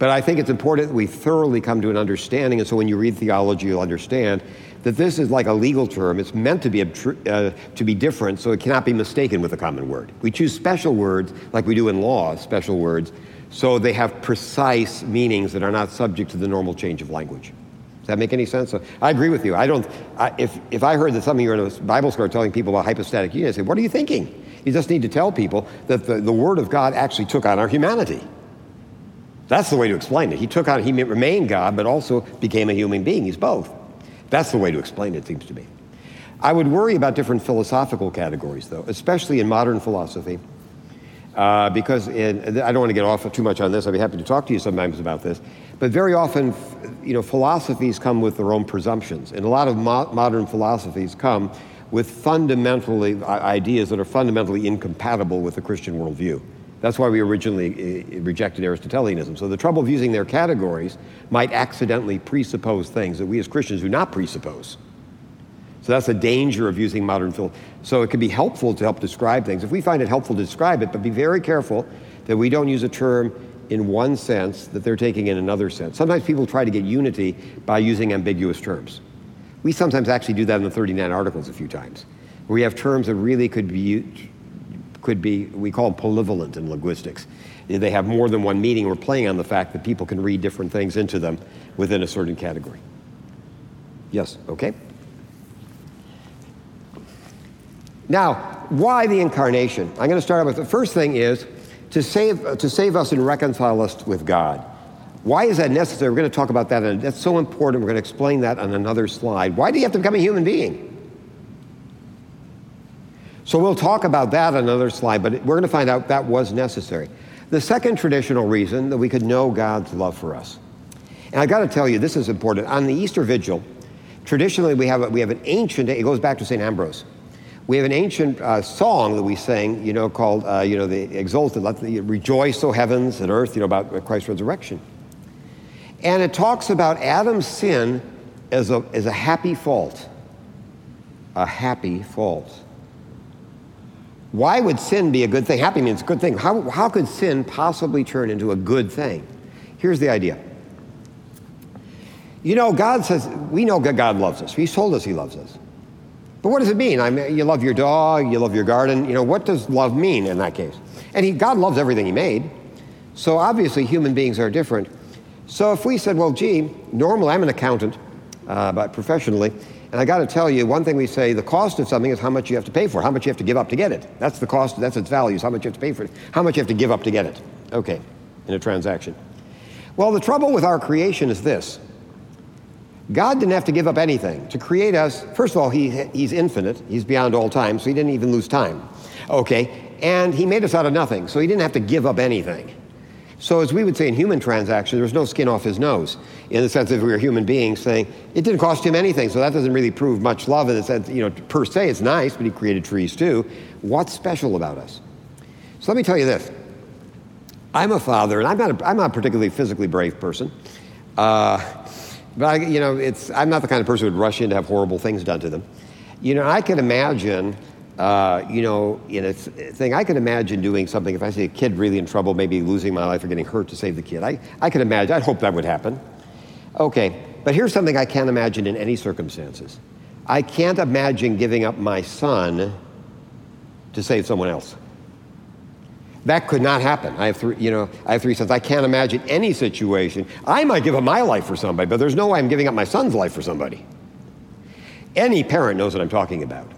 But I think it's important that we thoroughly come to an understanding, and so when you read theology, you'll understand that this is like a legal term. It's meant to be, uh, to be different, so it cannot be mistaken with a common word. We choose special words, like we do in law, special words, so they have precise meanings that are not subject to the normal change of language. Does that make any sense? So I agree with you. I don't, I, if, if I heard that some of you are in a Bible school telling people about hypostatic union, I'd say, what are you thinking? You just need to tell people that the, the Word of God actually took on our humanity. That's the way to explain it. He took on, he remained God, but also became a human being. He's both. That's the way to explain it, seems to me. I would worry about different philosophical categories, though, especially in modern philosophy, uh, because in, I don't want to get off too much on this. I'd be happy to talk to you sometimes about this. But very often, you know, philosophies come with their own presumptions, and a lot of mo- modern philosophies come with fundamentally ideas that are fundamentally incompatible with the Christian worldview. That's why we originally uh, rejected Aristotelianism. So the trouble of using their categories might accidentally presuppose things that we as Christians do not presuppose. So that's a danger of using modern philosophy. So it can be helpful to help describe things. If we find it helpful to describe it, but be very careful that we don't use a term in one sense that they're taking in another sense. Sometimes people try to get unity by using ambiguous terms. We sometimes actually do that in the 39 Articles a few times. Where we have terms that really could be could be, we call them polyvalent in linguistics. They have more than one meaning. We're playing on the fact that people can read different things into them within a certain category. Yes, okay. Now, why the incarnation? I'm going to start out with the first thing is to save, to save us and reconcile us with God. Why is that necessary? We're going to talk about that, and that's so important. We're going to explain that on another slide. Why do you have to become a human being? So we'll talk about that another slide, but we're going to find out that was necessary. The second traditional reason that we could know God's love for us. And I've got to tell you, this is important. On the Easter Vigil, traditionally we have, a, we have an ancient, it goes back to St. Ambrose. We have an ancient uh, song that we sing, you know, called, uh, you know, the Exsultet, let the, rejoice, O heavens and earth, you know, about Christ's resurrection. And it talks about Adam's sin as a, as a happy fault. A happy fault. Why would sin be a good thing? Happy means a good thing. How, how could sin possibly turn into a good thing? Here's the idea. You know, God says, we know God loves us. He's told us He loves us. But what does it mean? I mean, you love your dog, you love your garden. You know, what does love mean in that case? And he, God loves everything He made. So obviously, human beings are different. So if we said, well, gee, normally I'm an accountant, uh, but professionally, and I got to tell you, one thing we say, the cost of something is how much you have to pay for, how much you have to give up to get it. That's the cost, that's its value, is how much you have to pay for it, how much you have to give up to get it. Okay, in a transaction. Well, the trouble with our creation is this. God didn't have to give up anything. To create us, first of all, he, he's infinite, he's beyond all time, so he didn't even lose time. Okay, and he made us out of nothing, so he didn't have to give up anything. So, as we would say in human transactions, there's no skin off his nose, in the sense that were human beings saying it didn't cost him anything, so that doesn't really prove much love in the sense, you know, per se, it's nice, but he created trees too. What's special about us? So, let me tell you this. I'm a father, and I'm not a, I'm not a particularly physically brave person. Uh, but I, you know, it's, I'm not the kind of person who would rush in to have horrible things done to them. You know, I can imagine, uh, you know, in a thing, I can imagine doing something if I see a kid really in trouble, maybe losing my life or getting hurt to save the kid. I, I could imagine, I'd hope that would happen. Okay, but here's something I can't imagine in any circumstances. I can't imagine giving up my son to save someone else. That could not happen. I have three, you know, I have three sons. I can't imagine any situation. I might give up my life for somebody, but there's no way I'm giving up my son's life for somebody. Any parent knows what I'm talking about.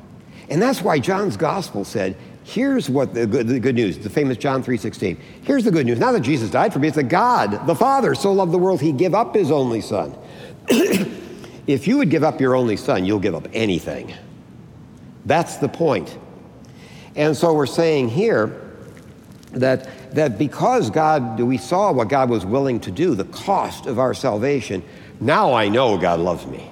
And that's why John's gospel said, here's what the good, the good news, the famous John 3.16. Here's the good news. Not that Jesus died for me, it's that God, the Father, so loved the world, he gave up his only son. if you would give up your only son, you'll give up anything. That's the point. And so we're saying here that, that because God, we saw what God was willing to do, the cost of our salvation, now I know God loves me.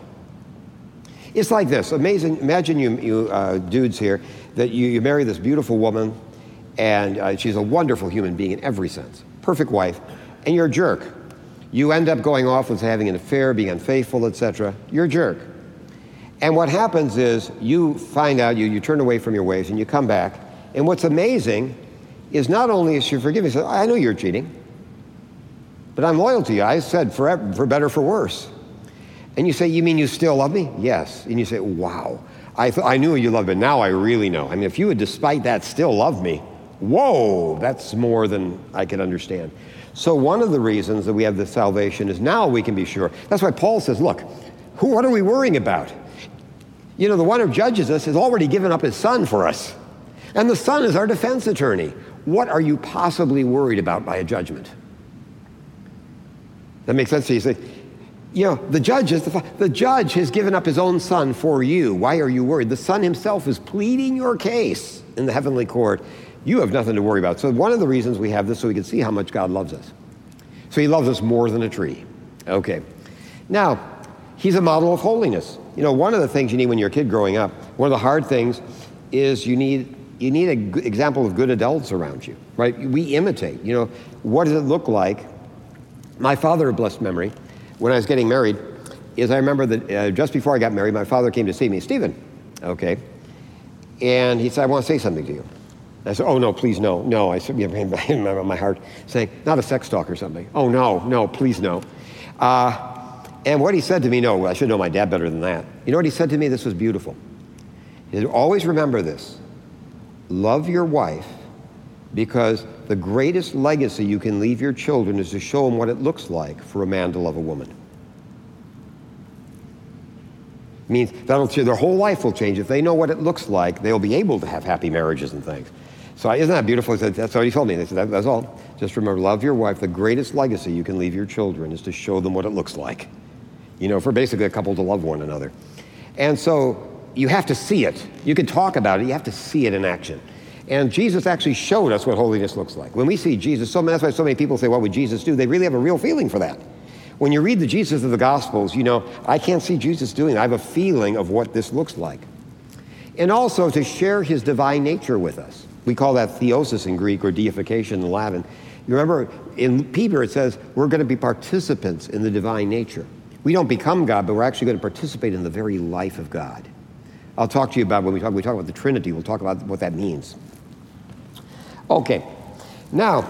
It's like this amazing. Imagine you, you uh, dudes here that you, you marry this beautiful woman, and uh, she's a wonderful human being in every sense, perfect wife, and you're a jerk. You end up going off with having an affair, being unfaithful, etc. You're a jerk. And what happens is you find out, you, you turn away from your ways and you come back. And what's amazing is not only is she forgiving, she says, I know you're cheating, but I'm loyal to you. I said forever, for better, for worse. And you say, You mean you still love me? Yes. And you say, Wow. I, th- I knew you loved me. Now I really know. I mean, if you would, despite that, still love me, whoa, that's more than I can understand. So, one of the reasons that we have this salvation is now we can be sure. That's why Paul says, Look, who, what are we worrying about? You know, the one who judges us has already given up his son for us. And the son is our defense attorney. What are you possibly worried about by a judgment? That makes sense to you. You know, the judge is the, the judge has given up his own son for you. Why are you worried? The son himself is pleading your case in the heavenly court. You have nothing to worry about. So one of the reasons we have this so we can see how much God loves us. So he loves us more than a tree. Okay. Now, he's a model of holiness. You know, one of the things you need when you're a kid growing up, one of the hard things is you need you need an example of good adults around you, right? We imitate. You know, what does it look like? My father, blessed memory, when I was getting married, is I remember that uh, just before I got married, my father came to see me, Stephen, okay, and he said, "I want to say something to you." I said, "Oh no, please no, no." I said, "Yeah, remember my heart saying, not a sex talk or something." Oh no, no, please no. Uh, and what he said to me, no, I should know my dad better than that. You know what he said to me? This was beautiful. He said, "Always remember this: love your wife because the greatest legacy you can leave your children is to show them what it looks like for a man to love a woman. It means that'll their whole life will change. If they know what it looks like, they'll be able to have happy marriages and things. So isn't that beautiful? Said, that's what he told me. They said, that, that's all. Just remember, love your wife. The greatest legacy you can leave your children is to show them what it looks like. You know, for basically a couple to love one another. And so you have to see it. You can talk about it. You have to see it in action. And Jesus actually showed us what holiness looks like. When we see Jesus, so that's why so many people say, What would Jesus do? They really have a real feeling for that. When you read the Jesus of the Gospels, you know, I can't see Jesus doing it. I have a feeling of what this looks like. And also to share his divine nature with us. We call that theosis in Greek or deification in Latin. You remember in Peter it says we're going to be participants in the divine nature. We don't become God, but we're actually going to participate in the very life of God. I'll talk to you about when we talk, we talk about the Trinity, we'll talk about what that means. Okay, now,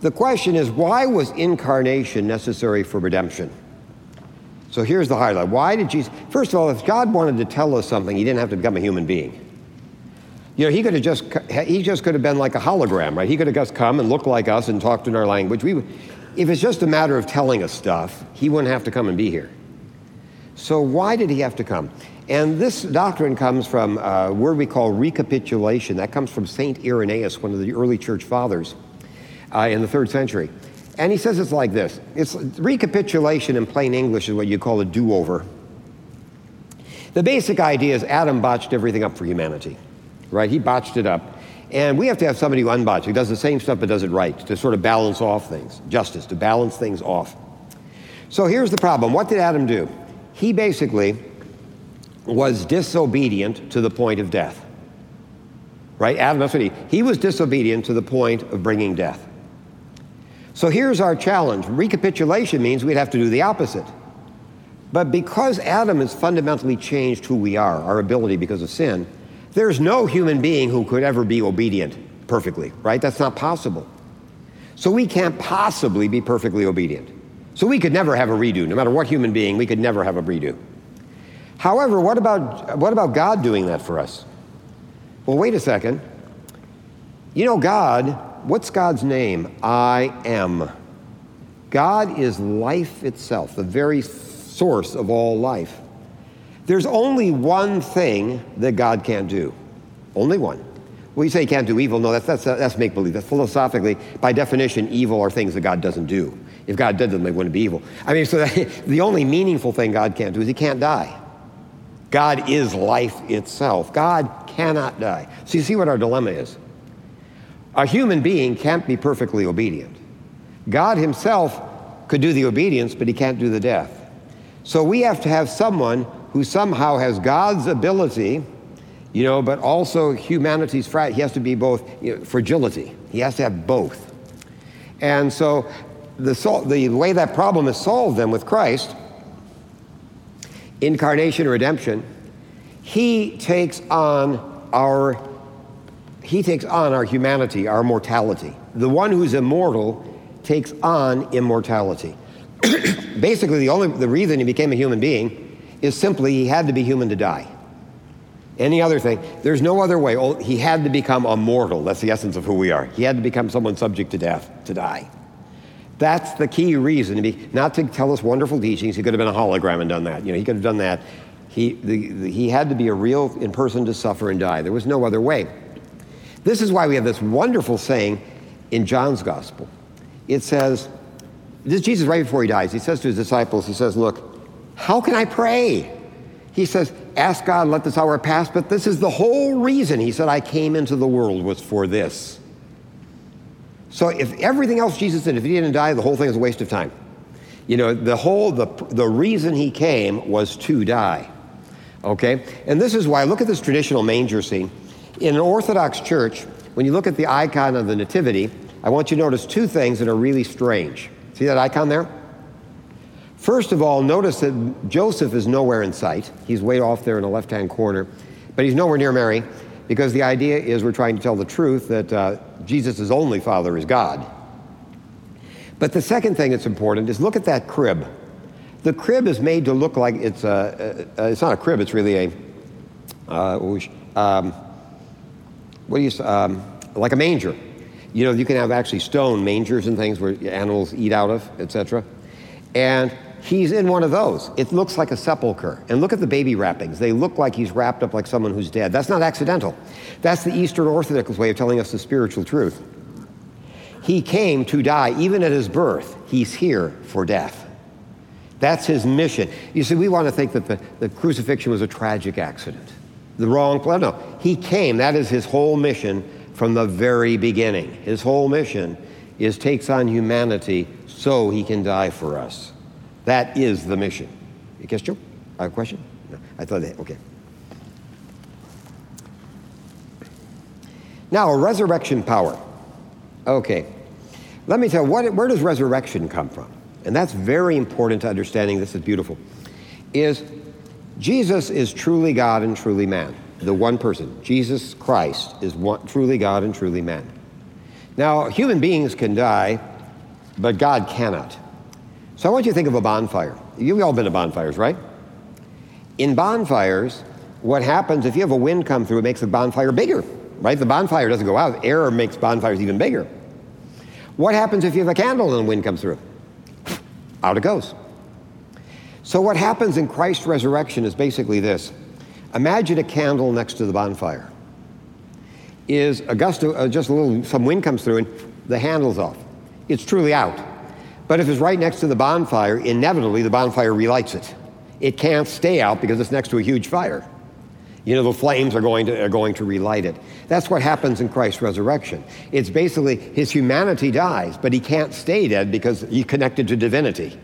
the question is why was incarnation necessary for redemption? So here's the highlight. Why did Jesus? First of all, if God wanted to tell us something, he didn't have to become a human being. You know, he could have just he just could have been like a hologram, right? He could have just come and looked like us and talked in our language. We, if it's just a matter of telling us stuff, he wouldn't have to come and be here. So why did he have to come? And this doctrine comes from a word we call recapitulation. That comes from St. Irenaeus, one of the early church fathers uh, in the third century. And he says it's like this it's recapitulation in plain English is what you call a do over. The basic idea is Adam botched everything up for humanity, right? He botched it up. And we have to have somebody who unbotches, who does the same stuff but does it right, to sort of balance off things, justice, to balance things off. So here's the problem. What did Adam do? He basically was disobedient to the point of death. Right? Adam, that's what he, he was disobedient to the point of bringing death. So here's our challenge. Recapitulation means we'd have to do the opposite. But because Adam has fundamentally changed who we are, our ability because of sin, there's no human being who could ever be obedient perfectly, right? That's not possible. So we can't possibly be perfectly obedient. So we could never have a redo. No matter what human being, we could never have a redo. However, what about, what about God doing that for us? Well, wait a second. You know, God, what's God's name? I am. God is life itself, the very source of all life. There's only one thing that God can't do. Only one. Well, you say he can't do evil. No, that's, that's, that's make believe. That's philosophically, by definition, evil are things that God doesn't do. If God did them, they wouldn't be evil. I mean, so that, the only meaningful thing God can't do is he can't die. God is life itself. God cannot die. So you see what our dilemma is. A human being can't be perfectly obedient. God himself could do the obedience, but he can't do the death. So we have to have someone who somehow has God's ability, you know, but also humanity's fragile. He has to be both you know, fragility. He has to have both. And so the, the way that problem is solved then with Christ incarnation or redemption, he takes on our he takes on our humanity, our mortality. The one who's immortal takes on immortality. Basically, the only the reason he became a human being is simply he had to be human to die. Any other thing, there's no other way. He had to become a mortal. That's the essence of who we are. He had to become someone subject to death to die. That's the key reason, be, not to tell us wonderful teachings. He could have been a hologram and done that. You know, he could have done that. He, the, the, he had to be a real in person to suffer and die. There was no other way. This is why we have this wonderful saying in John's gospel. It says, this is Jesus right before he dies. He says to his disciples, he says, Look, how can I pray? He says, Ask God, let this hour pass, but this is the whole reason. He said, I came into the world was for this. So if everything else Jesus did, if he didn't die, the whole thing is a waste of time. You know, the whole, the, the reason he came was to die. Okay? And this is why, look at this traditional manger scene. In an Orthodox church, when you look at the icon of the Nativity, I want you to notice two things that are really strange. See that icon there? First of all, notice that Joseph is nowhere in sight. He's way off there in the left hand corner, but he's nowhere near Mary because the idea is we're trying to tell the truth that uh, Jesus' only father is God. But the second thing that's important is look at that crib. The crib is made to look like it's a, uh, it's not a crib, it's really a, uh, um, what do you, um, like a manger. You know, you can have actually stone mangers and things where animals eat out of, etc. And he's in one of those. It looks like a sepulcher. And look at the baby wrappings. They look like he's wrapped up like someone who's dead. That's not accidental. That's the Eastern Orthodox way of telling us the spiritual truth. He came to die, even at his birth. He's here for death. That's his mission. You see, we want to think that the, the crucifixion was a tragic accident. The wrong plan. No, he came. That is his whole mission from the very beginning. His whole mission is takes on humanity so he can die for us. That is the mission. I have a question? No, I thought that, okay. Now, resurrection power. Okay. Let me tell you, what, where does resurrection come from? And that's very important to understanding this is beautiful. Is Jesus is truly God and truly man. The one person. Jesus Christ is one, truly God and truly man. Now, human beings can die, but God cannot. So I want you to think of a bonfire. You've all been to bonfires, right? In bonfires, what happens if you have a wind come through, it makes the bonfire bigger, right? The bonfire doesn't go out. Air makes bonfires even bigger. What happens if you have a candle and the wind comes through? Out it goes. So what happens in Christ's resurrection is basically this. Imagine a candle next to the bonfire. Is a gust of, uh, just a little, some wind comes through and the handle's off. It's truly out. But if it's right next to the bonfire, inevitably the bonfire relights it. It can't stay out because it's next to a huge fire. You know, the flames are going, to, are going to relight it. That's what happens in Christ's resurrection. It's basically his humanity dies, but he can't stay dead because he's connected to divinity.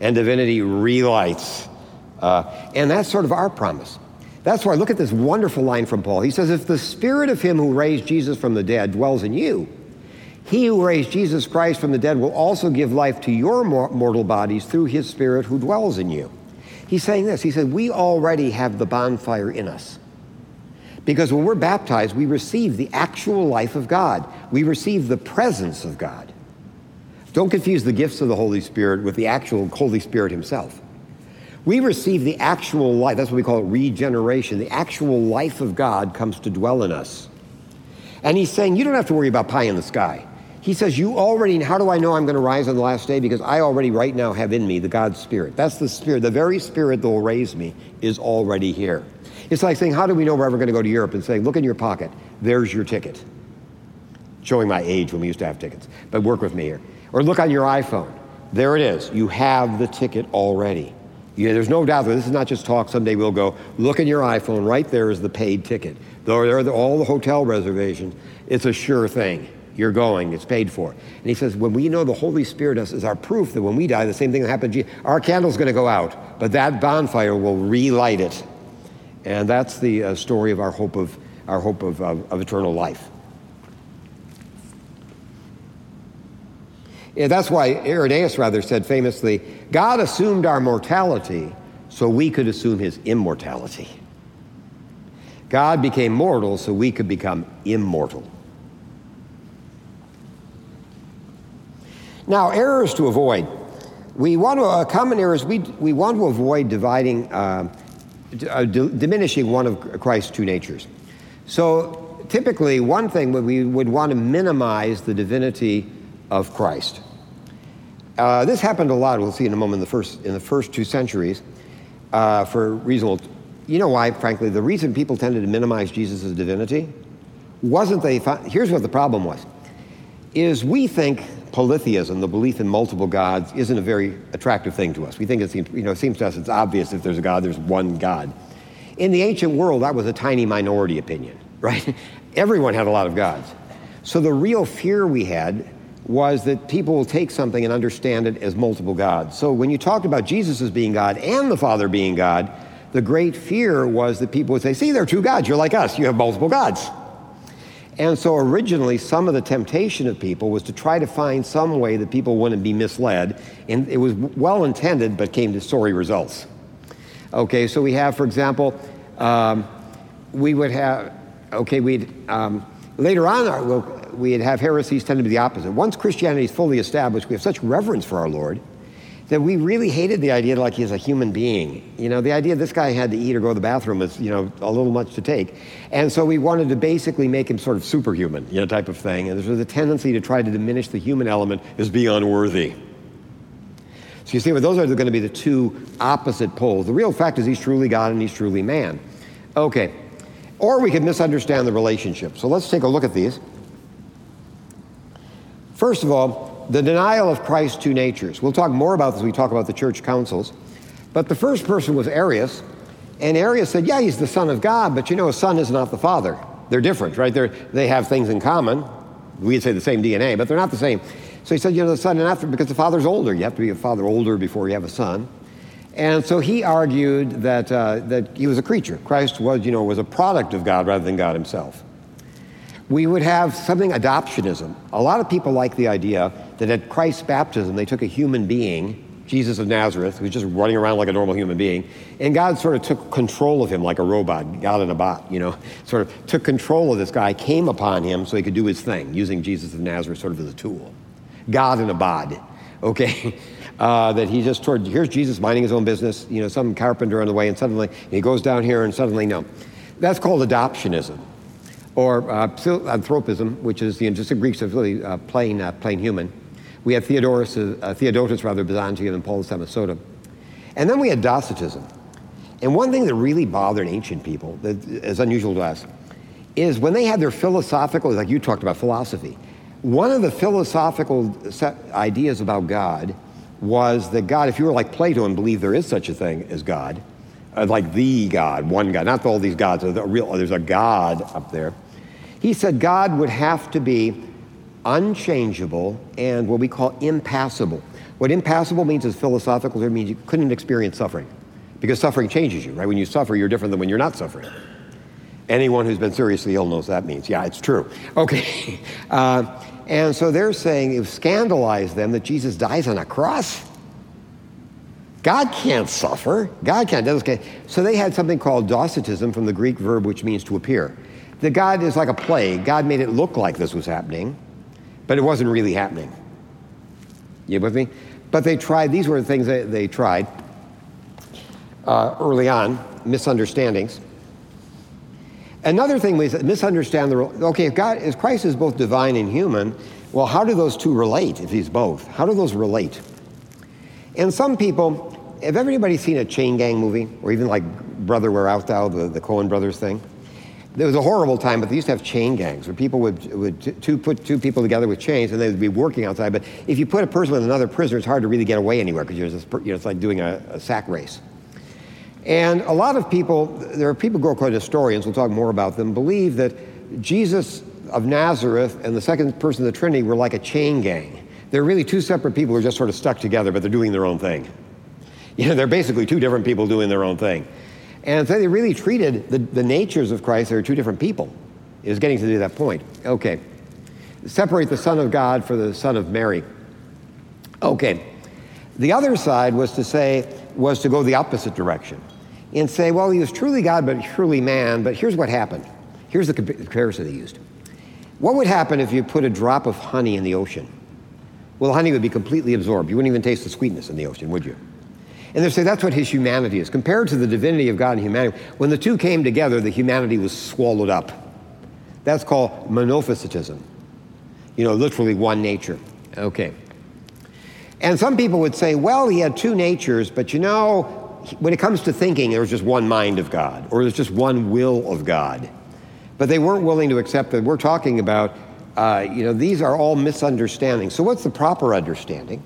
And divinity relights. Uh, and that's sort of our promise. That's why look at this wonderful line from Paul. He says, If the spirit of him who raised Jesus from the dead dwells in you, he who raised Jesus Christ from the dead will also give life to your mortal bodies through his Spirit who dwells in you. He's saying this. He said, We already have the bonfire in us. Because when we're baptized, we receive the actual life of God, we receive the presence of God. Don't confuse the gifts of the Holy Spirit with the actual Holy Spirit Himself. We receive the actual life, that's what we call regeneration. The actual life of God comes to dwell in us. And He's saying, You don't have to worry about pie in the sky. He says, You already, how do I know I'm going to rise on the last day? Because I already right now have in me the God Spirit. That's the Spirit. The very Spirit that will raise me is already here. It's like saying, How do we know we're ever going to go to Europe and say, Look in your pocket, there's your ticket? Showing my age when we used to have tickets, but work with me here. Or look on your iPhone, there it is. You have the ticket already. Yeah, there's no doubt that this is not just talk. Someday we'll go, look in your iPhone, right there is the paid ticket. There are all the hotel reservations. It's a sure thing. You're going, it's paid for. And he says, when we know the Holy Spirit is our proof that when we die, the same thing happened to Jesus, our candle's going to go out, but that bonfire will relight it. And that's the uh, story of our hope of, our hope of, of, of eternal life. Yeah, that's why Irenaeus rather said famously, God assumed our mortality so we could assume his immortality. God became mortal so we could become immortal. Now, errors to avoid. We want to, a common error is we, we want to avoid dividing, uh, uh, diminishing one of Christ's two natures. So typically, one thing we would want to minimize the divinity of Christ. Uh, this happened a lot. We'll see in a moment. In the first in the first two centuries, uh, for reasonable, you know why? Frankly, the reason people tended to minimize Jesus' divinity wasn't they. Here's what the problem was: is we think polytheism, the belief in multiple gods, isn't a very attractive thing to us. We think it seems, you know, it seems to us it's obvious if there's a God, there's one God. In the ancient world, that was a tiny minority opinion, right? Everyone had a lot of gods. So the real fear we had was that people will take something and understand it as multiple gods. So when you talked about Jesus as being God and the Father being God, the great fear was that people would say, See, there are two gods. You're like us. You have multiple gods. And so originally, some of the temptation of people was to try to find some way that people wouldn't be misled. And it was well intended, but came to sorry results. Okay, so we have, for example, um, we would have, okay, we'd, um, later on, we'll, we'd have heresies tend to be the opposite. Once Christianity is fully established, we have such reverence for our Lord that we really hated the idea like he's a human being. You know, the idea this guy had to eat or go to the bathroom was, you know, a little much to take. And so we wanted to basically make him sort of superhuman, you know, type of thing. And there's a tendency to try to diminish the human element as being unworthy. So you see, well, those are going to be the two opposite poles. The real fact is he's truly God and he's truly man. Okay. Or we could misunderstand the relationship. So let's take a look at these. First of all, the denial of Christ's two natures. We'll talk more about this we talk about the church councils. But the first person was Arius, and Arius said, Yeah, he's the Son of God, but you know, a son is not the Father. They're different, right? They're, they have things in common. We'd say the same DNA, but they're not the same. So he said, You know, the Son, and after, because the Father's older. You have to be a father older before you have a son. And so he argued that, uh, that he was a creature. Christ was, you know, was a product of God rather than God himself we would have something adoptionism. A lot of people like the idea that at Christ's baptism, they took a human being, Jesus of Nazareth, who was just running around like a normal human being, and God sort of took control of him like a robot, God in a bot, you know, sort of took control of this guy, came upon him so he could do his thing, using Jesus of Nazareth sort of as a tool. God in a bod, okay? Uh, that he just toward, here's Jesus minding his own business, you know, some carpenter on the way, and suddenly he goes down here and suddenly, no. That's called adoptionism or uh, anthropism, which is the just the Greeks of really uh, plain, uh, plain human. We had Theodorus, uh, Theodotus rather, Byzantium, and Paul of Samosata. And then we had Docetism. And one thing that really bothered ancient people, that is unusual to us, is when they had their philosophical, like you talked about philosophy, one of the philosophical ideas about God was that God, if you were like Plato and believe there is such a thing as God, uh, like the God, one God, not all these gods, there's a God up there. He said God would have to be unchangeable and what we call impassible. What impassible means is philosophical, it means you couldn't experience suffering because suffering changes you, right? When you suffer, you're different than when you're not suffering. Anyone who's been seriously ill knows that means. Yeah, it's true. Okay. Uh, and so they're saying it scandalized them that Jesus dies on a cross. God can't suffer. God can't. So they had something called docetism from the Greek verb which means to appear. The God is like a plague. God made it look like this was happening, but it wasn't really happening. You with me? But they tried, these were the things they, they tried uh, early on misunderstandings. Another thing was misunderstand the, role. okay, if God, if Christ is both divine and human, well, how do those two relate if he's both? How do those relate? And some people, have everybody seen a chain gang movie? Or even like Brother Where Art Thou, the, the Coen brothers thing? There was a horrible time, but they used to have chain gangs where people would, would put two people together with chains and they would be working outside. But if you put a person with another prisoner, it's hard to really get away anywhere because you're just, you know, it's like doing a, a sack race. And a lot of people, there are people who are called Nestorians, we'll talk more about them, believe that Jesus of Nazareth and the second person of the Trinity were like a chain gang. They're really two separate people who are just sort of stuck together, but they're doing their own thing. You know, they're basically two different people doing their own thing. And so they really treated the, the natures of Christ, they were two different people. It was getting to that point. Okay. Separate the Son of God for the Son of Mary. Okay. The other side was to say, was to go the opposite direction and say, well, he was truly God, but truly man, but here's what happened. Here's the comparison they used. What would happen if you put a drop of honey in the ocean? Well, honey would be completely absorbed. You wouldn't even taste the sweetness in the ocean, would you? And they say that's what his humanity is. Compared to the divinity of God and humanity, when the two came together, the humanity was swallowed up. That's called monophysitism. You know, literally one nature. Okay. And some people would say, well, he had two natures, but you know, when it comes to thinking, there was just one mind of God, or there's just one will of God. But they weren't willing to accept that we're talking about, uh, you know, these are all misunderstandings. So, what's the proper understanding?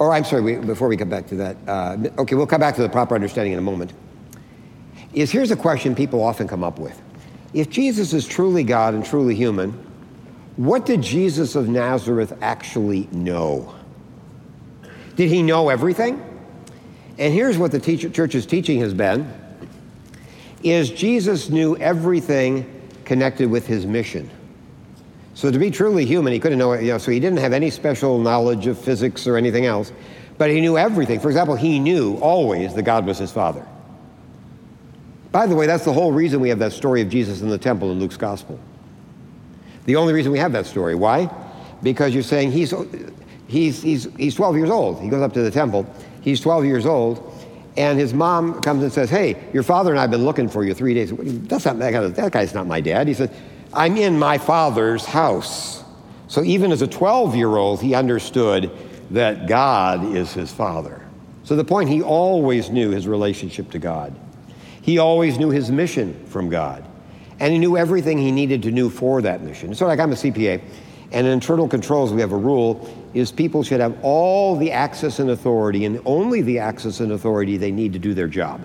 Or I'm sorry, we, before we come back to that, uh, okay, we'll come back to the proper understanding in a moment. Is here's a question people often come up with. If Jesus is truly God and truly human, what did Jesus of Nazareth actually know? Did he know everything? And here's what the teacher, church's teaching has been is Jesus knew everything connected with his mission. So to be truly human, he couldn't know, you know, so he didn't have any special knowledge of physics or anything else, but he knew everything. For example, he knew always that God was his father. By the way, that's the whole reason we have that story of Jesus in the temple in Luke's gospel. The only reason we have that story. Why? Because you're saying he's, he's, he's, he's 12 years old. He goes up to the temple. He's 12 years old. And his mom comes and says, Hey, your father and I have been looking for you three days. That's not, that, guy, that guy's not my dad. He said, I'm in my father's house. So even as a 12 year old, he understood that God is his father. So the point, he always knew his relationship to God. He always knew his mission from God. And he knew everything he needed to know for that mission. So, like, I'm a CPA, and in internal controls, we have a rule is people should have all the access and authority, and only the access and authority they need to do their job.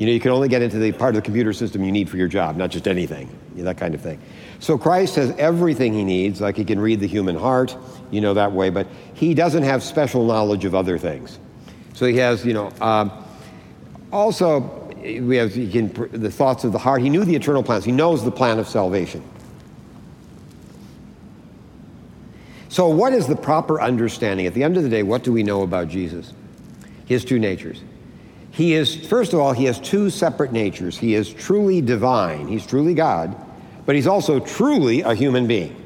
You know, you can only get into the part of the computer system you need for your job, not just anything, you know, that kind of thing. So Christ has everything he needs, like he can read the human heart, you know, that way, but he doesn't have special knowledge of other things. So he has, you know, uh, also, we have can, the thoughts of the heart. He knew the eternal plans. He knows the plan of salvation. So, what is the proper understanding? At the end of the day, what do we know about Jesus? His two natures. He is, first of all, he has two separate natures. He is truly divine, he's truly God, but he's also truly a human being.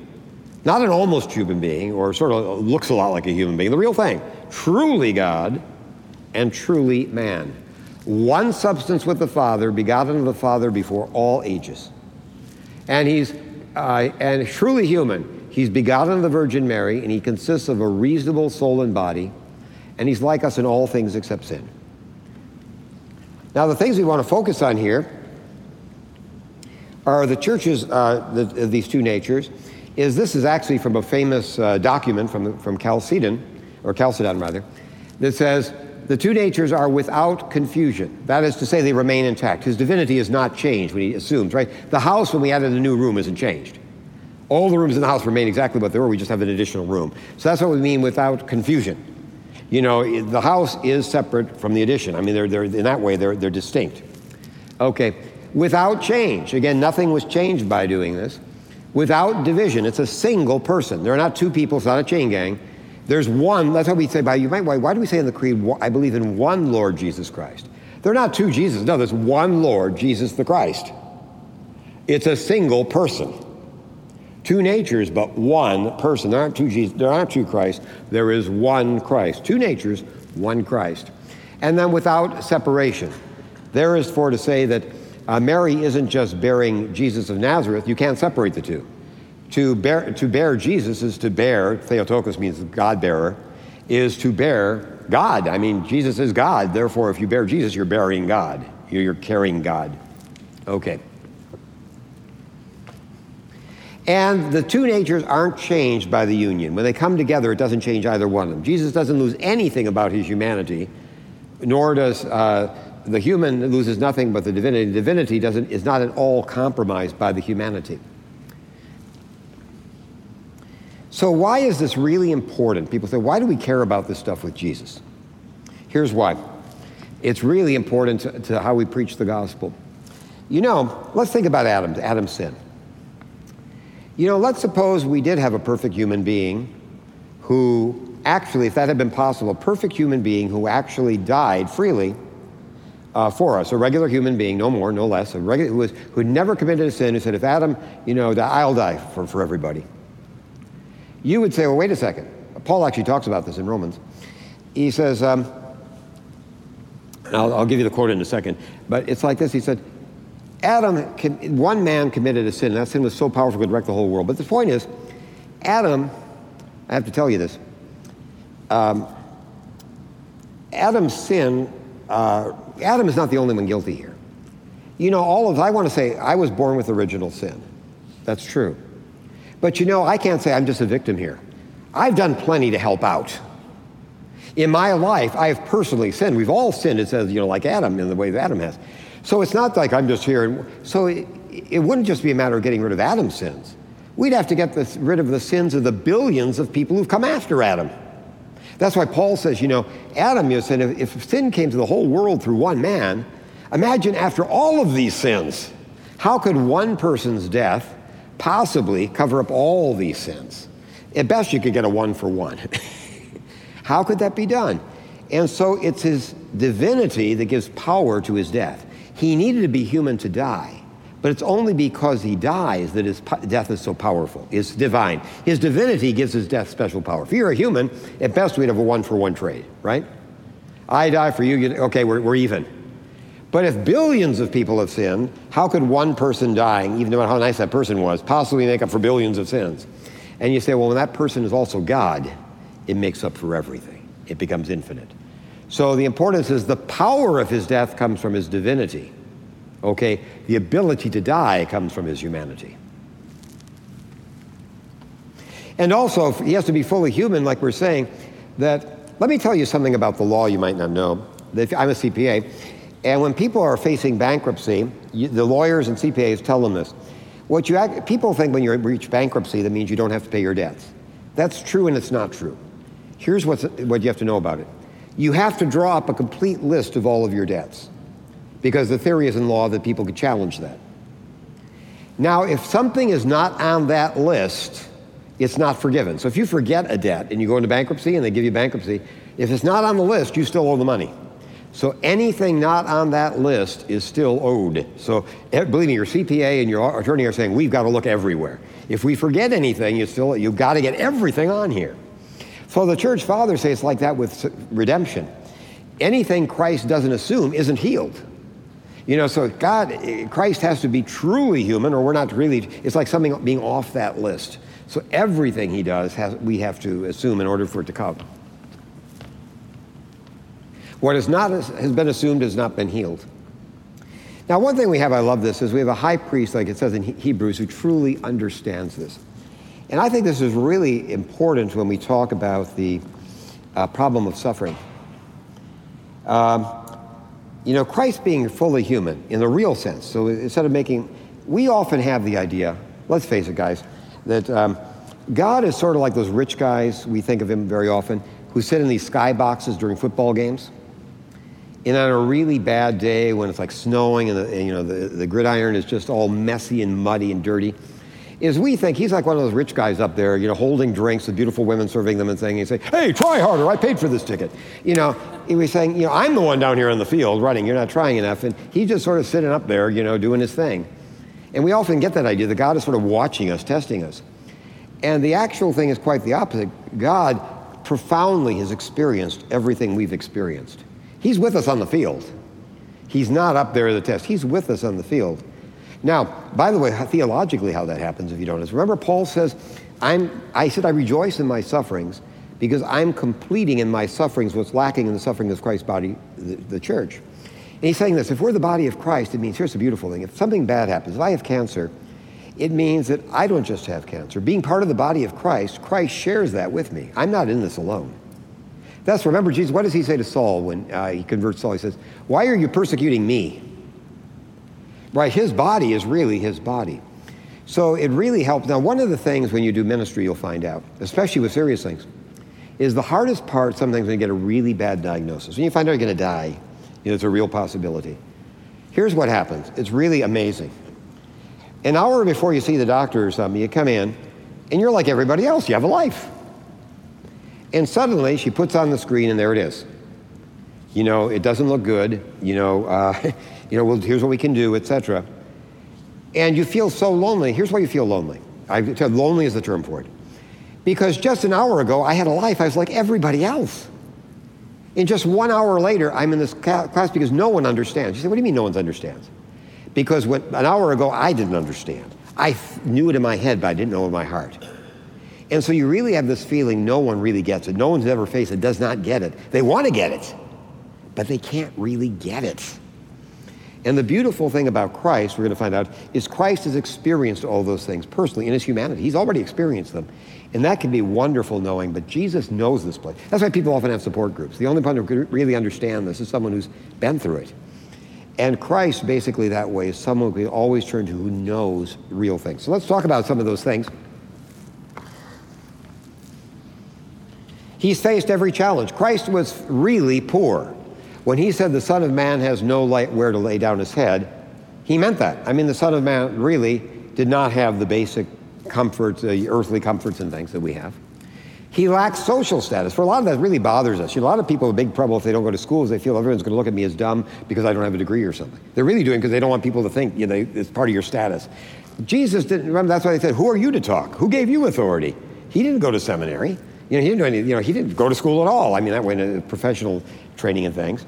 Not an almost human being, or sort of looks a lot like a human being, the real thing. Truly God and truly man. One substance with the Father, begotten of the Father before all ages. And he's uh, and truly human. He's begotten of the Virgin Mary, and he consists of a reasonable soul and body, and he's like us in all things except sin. Now, the things we want to focus on here are the churches, uh, the, these two natures, is this is actually from a famous uh, document from, from Chalcedon, or Chalcedon rather, that says the two natures are without confusion. That is to say, they remain intact. His divinity is not changed when he assumes, right? The house, when we added a new room, isn't changed. All the rooms in the house remain exactly what they were, we just have an additional room. So that's what we mean without confusion you know, the house is separate from the addition. I mean, they're, they're, in that way, they're, they're distinct. Okay, without change. Again, nothing was changed by doing this. Without division, it's a single person. There are not two people, it's not a chain gang. There's one, that's how we say, by you might, why, why do we say in the creed, I believe in one Lord Jesus Christ? There are not two Jesus. No, there's one Lord, Jesus the Christ. It's a single person. Two natures, but one person. There aren't two Jesus, there aren't two Christ. There is one Christ. Two natures, one Christ. And then without separation. There is for to say that uh, Mary isn't just bearing Jesus of Nazareth. You can't separate the two. To bear, to bear Jesus is to bear, Theotokos means God bearer, is to bear God. I mean, Jesus is God. Therefore, if you bear Jesus, you're bearing God. You're carrying God. Okay. And the two natures aren't changed by the union. When they come together, it doesn't change either one of them. Jesus doesn't lose anything about his humanity, nor does uh, the human loses nothing but the divinity. Divinity doesn't, is not at all compromised by the humanity. So, why is this really important? People say, why do we care about this stuff with Jesus? Here's why it's really important to, to how we preach the gospel. You know, let's think about Adam, Adam's sin. You know, let's suppose we did have a perfect human being who actually, if that had been possible, a perfect human being who actually died freely uh, for us, a regular human being, no more, no less, a regular, who, was, who had never committed a sin, who said, if Adam, you know, I'll die for, for everybody you would say, well, wait a second. Paul actually talks about this in Romans. He says, um, I'll, I'll, give you the quote in a second, but it's like this. He said, Adam, one man committed a sin, and that sin was so powerful it could wreck the whole world. But the point is, Adam, I have to tell you this, um, Adam's sin, uh, Adam is not the only one guilty here. You know, all of, I want to say, I was born with original sin. That's true. But you know, I can't say I'm just a victim here. I've done plenty to help out. In my life, I have personally sinned. We've all sinned, it says, you know, like Adam in the way that Adam has. So it's not like I'm just here. And, so it, it wouldn't just be a matter of getting rid of Adam's sins. We'd have to get rid of the sins of the billions of people who've come after Adam. That's why Paul says, you know, Adam, you said, if, if sin came to the whole world through one man, imagine after all of these sins, how could one person's death possibly cover up all these sins. At best, you could get a one for one. How could that be done? And so it's his divinity that gives power to his death. He needed to be human to die, but it's only because he dies that his death is so powerful. It's divine. His divinity gives his death special power. If you're a human, at best we'd have a one for one trade, right? I die for you, you okay, we're, we're even. But if billions of people have sinned, how could one person dying, even no matter how nice that person was, possibly make up for billions of sins? And you say, well, when that person is also God, it makes up for everything. It becomes infinite. So the importance is the power of his death comes from his divinity. Okay? The ability to die comes from his humanity. And also, he has to be fully human, like we're saying, that, let me tell you something about the law you might not know. I'm a CPA. And when people are facing bankruptcy, you, the lawyers and CPAs tell them this. What you people think when you reach bankruptcy, that means you don't have to pay your debts. That's true and it's not true. Here's what's, what you have to know about it. You have to draw up a complete list of all of your debts because the theory is in law that people could challenge that. Now, if something is not on that list, it's not forgiven. So if you forget a debt and you go into bankruptcy and they give you bankruptcy, if it's not on the list, you still owe the money. So anything not on that list is still owed. So eh, believe me, your CPA and your attorney are saying we've got to look everywhere. If we forget anything, you still you've got to get everything on here. So the church fathers say it's like that with redemption. Anything Christ doesn't assume isn't healed. You know, so God, eh, Christ has to be truly human, or we're not really. It's like something being off that list. So everything he does has we have to assume in order for it to come. What is not, has been assumed has not been healed. Now, one thing we have, I love this, is we have a high priest, like it says in Hebrews, who truly understands this. And I think this is really important when we talk about the uh, problem of suffering. Um, you know, Christ being fully human in the real sense. So instead of making, we often have the idea, let's face it, guys, that um, God is sort of like those rich guys, we think of him very often, who sit in these skyboxes during football games. And on a really bad day when it's like snowing and, the, and you know the, the gridiron is just all messy and muddy and dirty, is we think he's like one of those rich guys up there, you know, holding drinks with beautiful women serving them and saying, he say, hey, try harder, I paid for this ticket. You know, he was saying, you know, I'm the one down here in the field running, you're not trying enough. And he's just sort of sitting up there, you know, doing his thing. And we often get that idea that God is sort of watching us, testing us. And the actual thing is quite the opposite. God profoundly has experienced everything we've experienced. He's with us on the field. He's not up there at the test. He's with us on the field. Now, by the way, theologically, how that happens, if you don't know, remember Paul says, I'm, I said, I rejoice in my sufferings because I'm completing in my sufferings what's lacking in the suffering of Christ's body, the, the church. And he's saying this if we're the body of Christ, it means here's the beautiful thing if something bad happens, if I have cancer, it means that I don't just have cancer. Being part of the body of Christ, Christ shares that with me. I'm not in this alone. That's, remember, Jesus, what does he say to Saul when uh, he converts Saul? He says, Why are you persecuting me? Right, his body is really his body. So it really helps. Now, one of the things when you do ministry, you'll find out, especially with serious things, is the hardest part sometimes when you get a really bad diagnosis. When you find out you're going to die, you know, it's a real possibility. Here's what happens it's really amazing. An hour before you see the doctor or something, you come in, and you're like everybody else. You have a life. And suddenly she puts on the screen, and there it is. You know, it doesn't look good. You know, uh, you know, well, here's what we can do, etc. And you feel so lonely. Here's why you feel lonely. I said lonely is the term for it. Because just an hour ago, I had a life. I was like everybody else. And just one hour later, I'm in this class because no one understands. You say, what do you mean no one understands? Because when, an hour ago, I didn't understand. I knew it in my head, but I didn't know it in my heart. And so you really have this feeling no one really gets it. No one's ever faced it, does not get it. They want to get it, but they can't really get it. And the beautiful thing about Christ, we're going to find out, is Christ has experienced all those things personally in his humanity. He's already experienced them. And that can be wonderful knowing, but Jesus knows this place. That's why people often have support groups. The only one who can really understand this is someone who's been through it. And Christ, basically, that way, is someone we always turn to who knows real things. So let's talk about some of those things. He's faced every challenge. Christ was really poor. When he said the Son of Man has no light where to lay down his head, he meant that. I mean, the Son of Man really did not have the basic comforts, the earthly comforts and things that we have. He lacks social status. For a lot of that really bothers us. You know, a lot of people have big trouble if they don't go to schools. They feel everyone's going to look at me as dumb because I don't have a degree or something. They're really doing because they don't want people to think you know it's part of your status. Jesus didn't remember. That's why they said, "Who are you to talk? Who gave you authority?" He didn't go to seminary. You know, he didn't do any, you know, he didn't go to school at all. I mean, that went a professional training and things.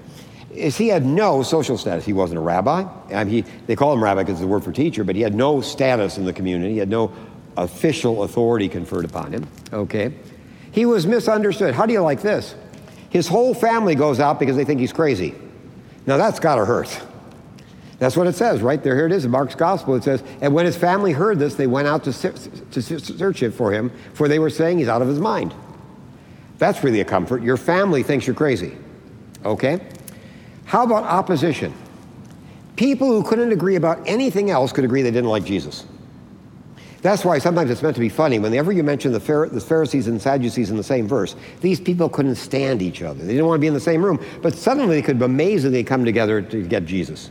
Is he had no social status. He wasn't a rabbi. I mean, he, they call him rabbi because it's the word for teacher, but he had no status in the community. He had no official authority conferred upon him. Okay. He was misunderstood. How do you like this? His whole family goes out because they think he's crazy. Now that's got to hurt. That's what it says right there. Here it is in Mark's gospel. It says, and when his family heard this, they went out to, to search it for him, for they were saying he's out of his mind. That's really a comfort. Your family thinks you're crazy. Okay? How about opposition? People who couldn't agree about anything else could agree they didn't like Jesus. That's why sometimes it's meant to be funny. Whenever you mention the, Pharisees and Sadducees in the same verse, these people couldn't stand each other. They didn't want to be in the same room, but suddenly they could amazingly come together to get Jesus.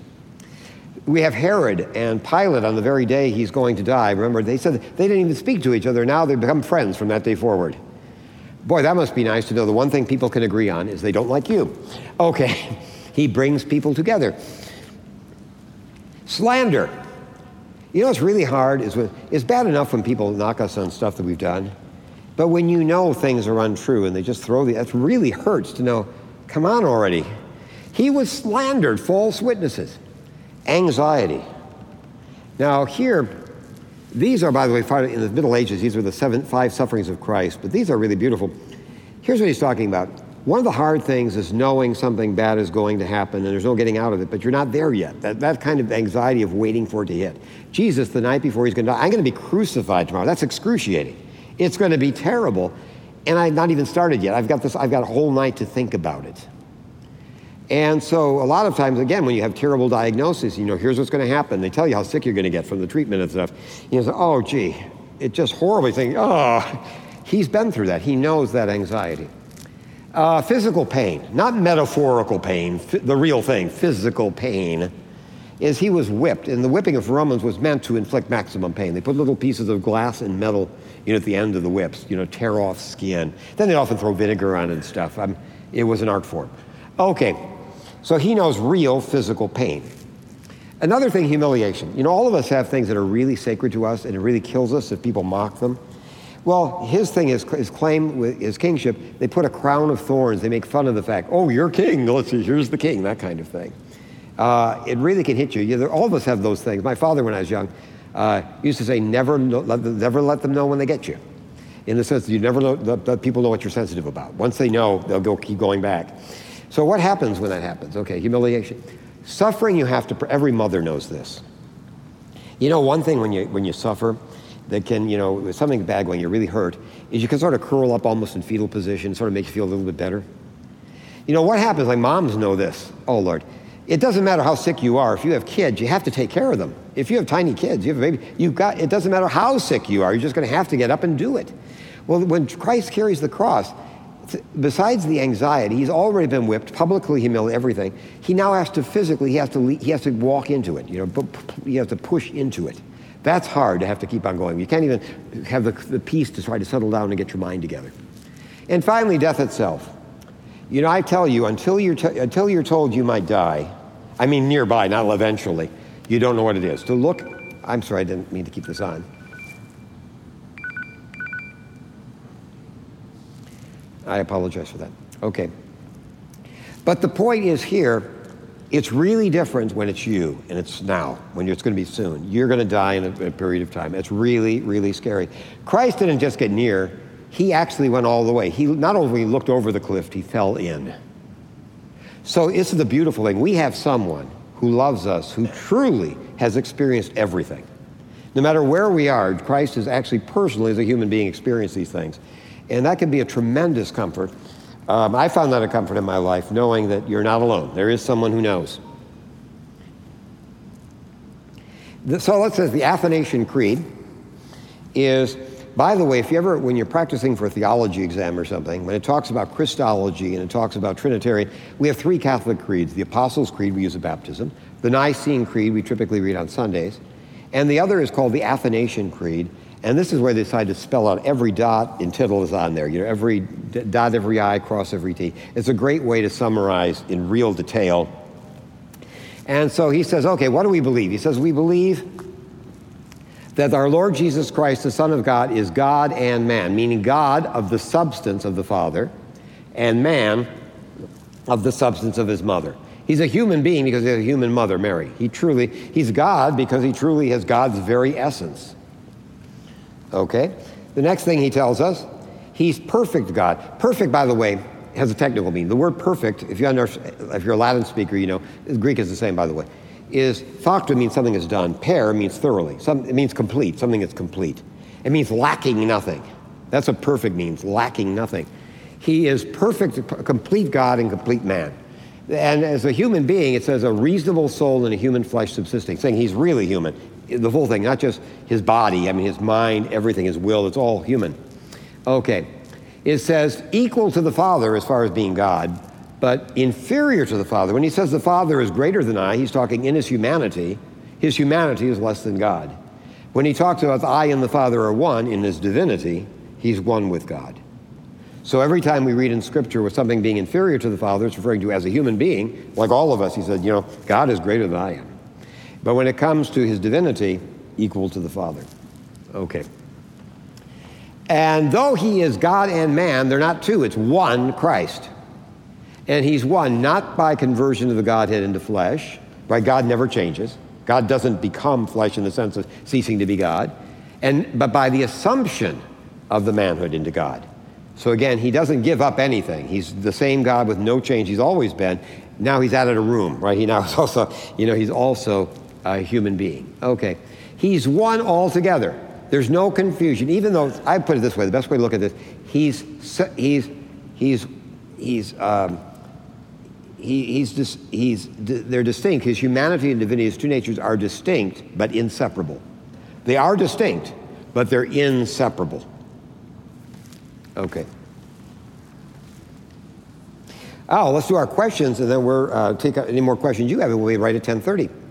We have Herod and Pilate on the very day he's going to die. Remember, they said they didn't even speak to each other. Now they've become friends from that day forward. Boy, that must be nice to know the one thing people can agree on is they don't like you. Okay, he brings people together. Slander. You know what's really hard is when it's bad enough when people knock us on stuff that we've done, but when you know things are untrue and they just throw the, that really hurts to know, come on already. He was slandered, false witnesses, anxiety. Now, here, these are, by the way, in the Middle Ages, these are the seven, five sufferings of Christ, but these are really beautiful. Here's what he's talking about. One of the hard things is knowing something bad is going to happen and there's no getting out of it, but you're not there yet. That, that kind of anxiety of waiting for it to hit. Jesus, the night before he's going to die, I'm going to be crucified tomorrow. That's excruciating. It's going to be terrible. And I've not even started yet. I've got this, I've got a whole night to think about it. And so a lot of times, again, when you have terrible diagnosis, you know, here's what's going to happen. They tell you how sick you're going to get from the treatment and stuff. You say, oh, gee, it just horribly thinking, oh, he's been through that. He knows that anxiety. Uh, physical pain, not metaphorical pain, the real thing, physical pain. is he was whipped, and the whipping of Romans was meant to inflict maximum pain. They put little pieces of glass and metal you know, at the end of the whips, you know, tear off skin. Then they often throw vinegar on and stuff. Um, it was an art form. Okay, so he knows real physical pain. Another thing, humiliation. You know, all of us have things that are really sacred to us, and it really kills us if people mock them. Well, his thing is his claim with his kingship. They put a crown of thorns. They make fun of the fact, oh, you're king. Let's see, here's the king. That kind of thing. Uh, it really can hit you. you know, all of us have those things. My father, when I was young, uh, used to say, never, let them, never let them know when they get you. In the sense that you never know, let people know what you're sensitive about. Once they know, they'll go keep going back. So what happens when that happens? Okay, humiliation. Suffering, you have to, every mother knows this. You know, one thing when you, when you suffer that can, you know, something bad when you're really hurt, is you can sort of curl up almost in fetal position, sort of make you feel a little bit better. You know, what happens, like moms know this. Oh, Lord. It doesn't matter how sick you are. If you have kids, you have to take care of them. If you have tiny kids, you have a baby, you've got, it doesn't matter how sick you are, you're just going to have to get up and do it. Well, when Christ carries the cross, besides the anxiety, he's already been whipped, publicly humiliated, everything. He now has to physically, he has to, he has to walk into it. You know, he has to push into it. That's hard to have to keep on going. You can't even have the, the peace to try to settle down and get your mind together. And finally, death itself. You know, I tell you, until you're, t- until you're told you might die, I mean nearby, not eventually, you don't know what it is. To look, I'm sorry, I didn't mean to keep this on. I apologize for that. Okay. But the point is here, it's really different when it's you and it's now, when it's going to be soon. You're going to die in a, a, period of time. It's really, really scary. Christ didn't just get near, he actually went all the way. He not only looked over the cliff, he fell in. So this is the beautiful thing. We have someone who loves us, who truly has experienced everything. No matter where we are, Christ has actually personally, as a human being, experienced these things. And that can be a tremendous comfort. Um, I found that a comfort in my life, knowing that you're not alone. There is someone who knows. So let's say the Athanasian Creed is, by the way, if you ever, when you're practicing for a theology exam or something, when it talks about Christology and it talks about Trinitarian, we have three Catholic creeds. The Apostles' Creed we use at baptism, the Nicene Creed we typically read on Sundays, and the other is called the Athanasian Creed, and this is where they decide to spell out every dot and tittle is on there. You know, every dot, every I, cross every T. It's a great way to summarize in real detail. And so he says, okay, what do we believe? He says, we believe that our Lord Jesus Christ, the Son of God, is God and man, meaning God of the substance of the Father, and man of the substance of his mother. He's a human being because he has a human mother, Mary. He truly, he's God because he truly has God's very essence. Okay? The next thing he tells us, he's perfect God. Perfect, by the way, has a technical meaning. The word perfect, if, you if you're a Latin speaker, you know, Greek is the same, by the way, is facta means something is done. Per means thoroughly. Some, it means complete, something that's complete. It means lacking nothing. That's what perfect means, lacking nothing. He is perfect, complete God and complete man. And as a human being, it says a reasonable soul in a human flesh subsisting, saying he's really human the whole thing, not just his body, I mean, his mind, everything, his will, it's all human. Okay. It says equal to the Father as far as being God, but inferior to the Father. When he says the Father is greater than I, he's talking in his humanity. His humanity is less than God. When he talks about the I and the Father are one in his divinity, he's one with God. So every time we read in Scripture with something being inferior to the Father, it's referring to as a human being, like all of us. He said, you know, God is greater than I am. But when it comes to his divinity, equal to the Father. Okay. And though he is God and man, they're not two, it's one Christ. And he's one not by conversion of the Godhead into flesh, right? God never changes. God doesn't become flesh in the sense of ceasing to be God, and, but by the assumption of the manhood into God. So again, he doesn't give up anything. He's the same God with no change he's always been. Now he's added a room, right? He now is also, you know, he's also a human being. Okay. He's one altogether. There's no confusion. Even though, I put it this way, the best way to look at this, he's, he's, he's, he's, um, he, he's, dis, he's, they're distinct. His humanity and divinity, his two natures are distinct, but inseparable. They are distinct, but they're inseparable. Okay. Oh, let's do our questions, and then we'll uh, take any more questions you have, and we'll be right at 1030.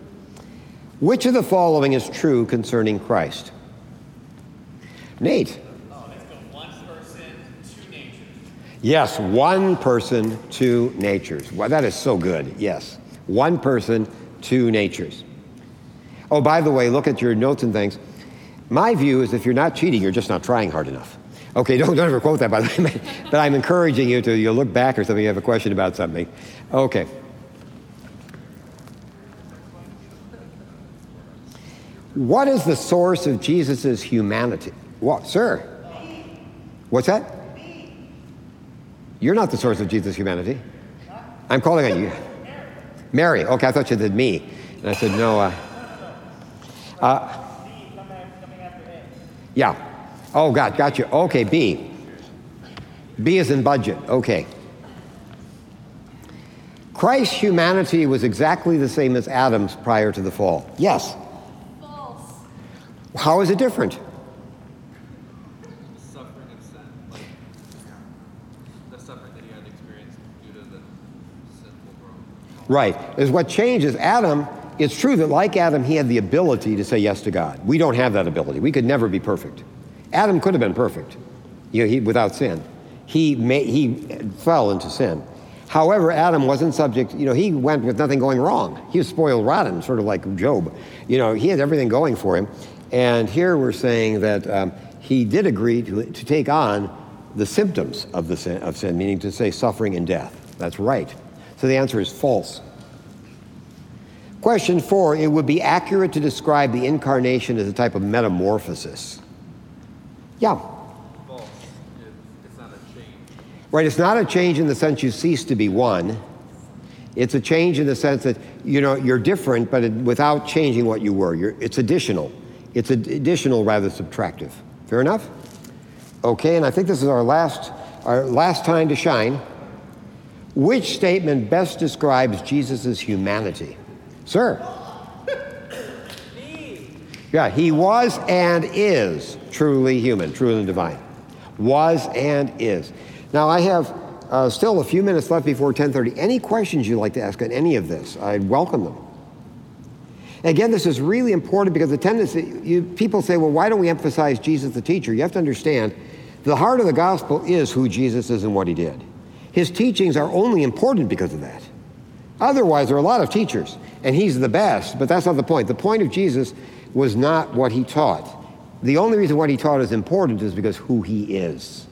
Which of the following is true concerning Christ? Nate. Oh, one person, two natures. Yes, one person, two natures. Well, that is so good. Yes. One person, two natures. Oh, by the way, look at your notes and things. My view is if you're not cheating, you're just not trying hard enough. Okay, don't, don't ever quote that, by the way. but I'm encouraging you to you look back or something, you have a question about something. Okay. What is the source of Jesus' humanity? What, sir? What's that? You're not the source of Jesus' humanity. I'm calling on you. Mary. Okay, I thought you said me. And I said, no. Uh, uh, yeah. Oh, God, got you. Okay, B. B is in budget. Okay. Christ's humanity was exactly the same as Adam's prior to the fall. Yes. How is it different? Suffering and sin. Like, the suffering that he had experienced due to the sinful world. Right. Is what changes Adam. It's true that, like Adam, he had the ability to say yes to God. We don't have that ability. We could never be perfect. Adam could have been perfect you know, he, without sin. He, may, he fell into sin. However, Adam wasn't subject, you know, he went with nothing going wrong. He was spoiled rotten, sort of like Job. You know, he had everything going for him. And here we're saying that um, he did agree to, to take on the symptoms of, the sin, of sin, meaning to say suffering and death. That's right. So the answer is false. Question four it would be accurate to describe the incarnation as a type of metamorphosis. Yeah. False. It's not a change. Right, it's not a change in the sense you cease to be one. It's a change in the sense that you know you're different, but it, without changing what you were. You're, it's additional. It's ad- additional rather subtractive. Fair enough? Okay, and I think this is our last our last time to shine. Which statement best describes Jesus' humanity? Sir. Yeah, he was and is truly human, truly divine. Was and is. Now I have uh, still a few minutes left before 10:30. Any questions you'd like to ask on any of this? I'd welcome them. Again, this is really important because the tendency you, people say, "Well, why don't we emphasize Jesus the teacher?" You have to understand, the heart of the gospel is who Jesus is and what he did. His teachings are only important because of that. Otherwise, there are a lot of teachers, and he's the best, but that's not the point. The point of Jesus was not what he taught. The only reason what he taught is important is because who he is.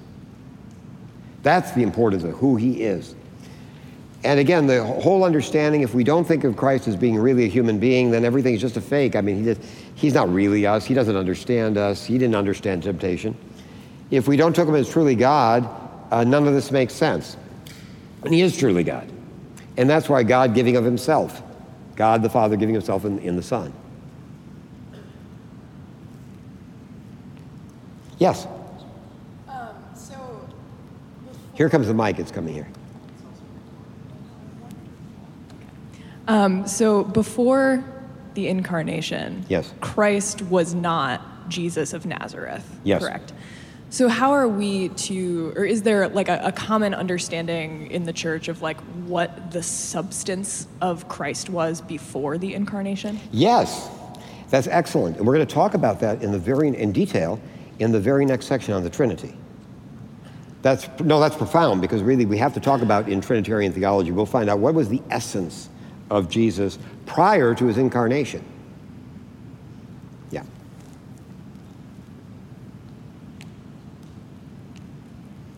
That's the importance of who he is. And again, the whole understanding if we don't think of Christ as being really a human being, then everything's just a fake. I mean, he just, he's not really us. He doesn't understand us. He didn't understand temptation. If we don't take him as truly God, uh, none of this makes sense. And he is truly God. And that's why God giving of himself, God the Father giving himself in, in the Son. Yes, Um, so, here comes the mic. It's coming here. Um, so before the incarnation, Yes. Christ was not Jesus of Nazareth. Yes. Correct. So how are we to, or is there like a, a common understanding in the church of like what the substance of Christ was before the incarnation? Yes, that's excellent. And we're going to talk about that in the very in detail in the very next section on the Trinity. That's no, that's profound because really we have to talk about in Trinitarian theology. We'll find out what was the essence of Jesus prior to his incarnation. Yeah.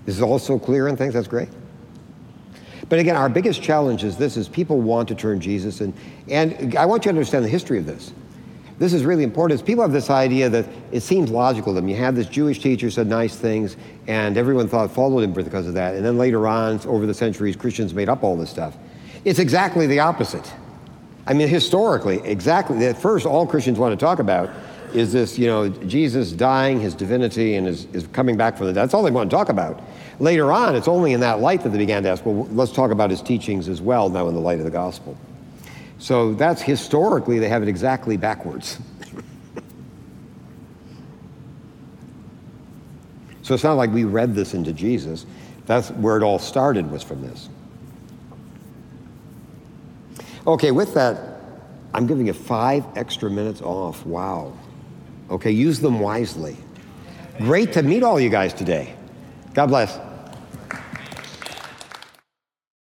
This is all so clear and things. That's great. But again, our biggest challenge is this: is people want to turn Jesus, and and I want you to understand the history of this. This is really important. Is people have this idea that it seems logical to them. You had this Jewish teacher said nice things, and everyone thought followed him because of that. And then later on, over the centuries, Christians made up all this stuff. It's exactly the opposite. I mean, historically, exactly. At first, all Christians want to talk about is this, you know, Jesus dying, his divinity, and his, his coming back from the dead. That's all they want to talk about. Later on, it's only in that light that they began to ask, well, let's talk about his teachings as well now in the light of the gospel. So that's historically, they have it exactly backwards. so it's not like we read this into Jesus. That's where it all started, was from this. Okay, with that, I'm giving you five extra minutes off. Wow. Okay, use them wisely. Great to meet all you guys today. God bless.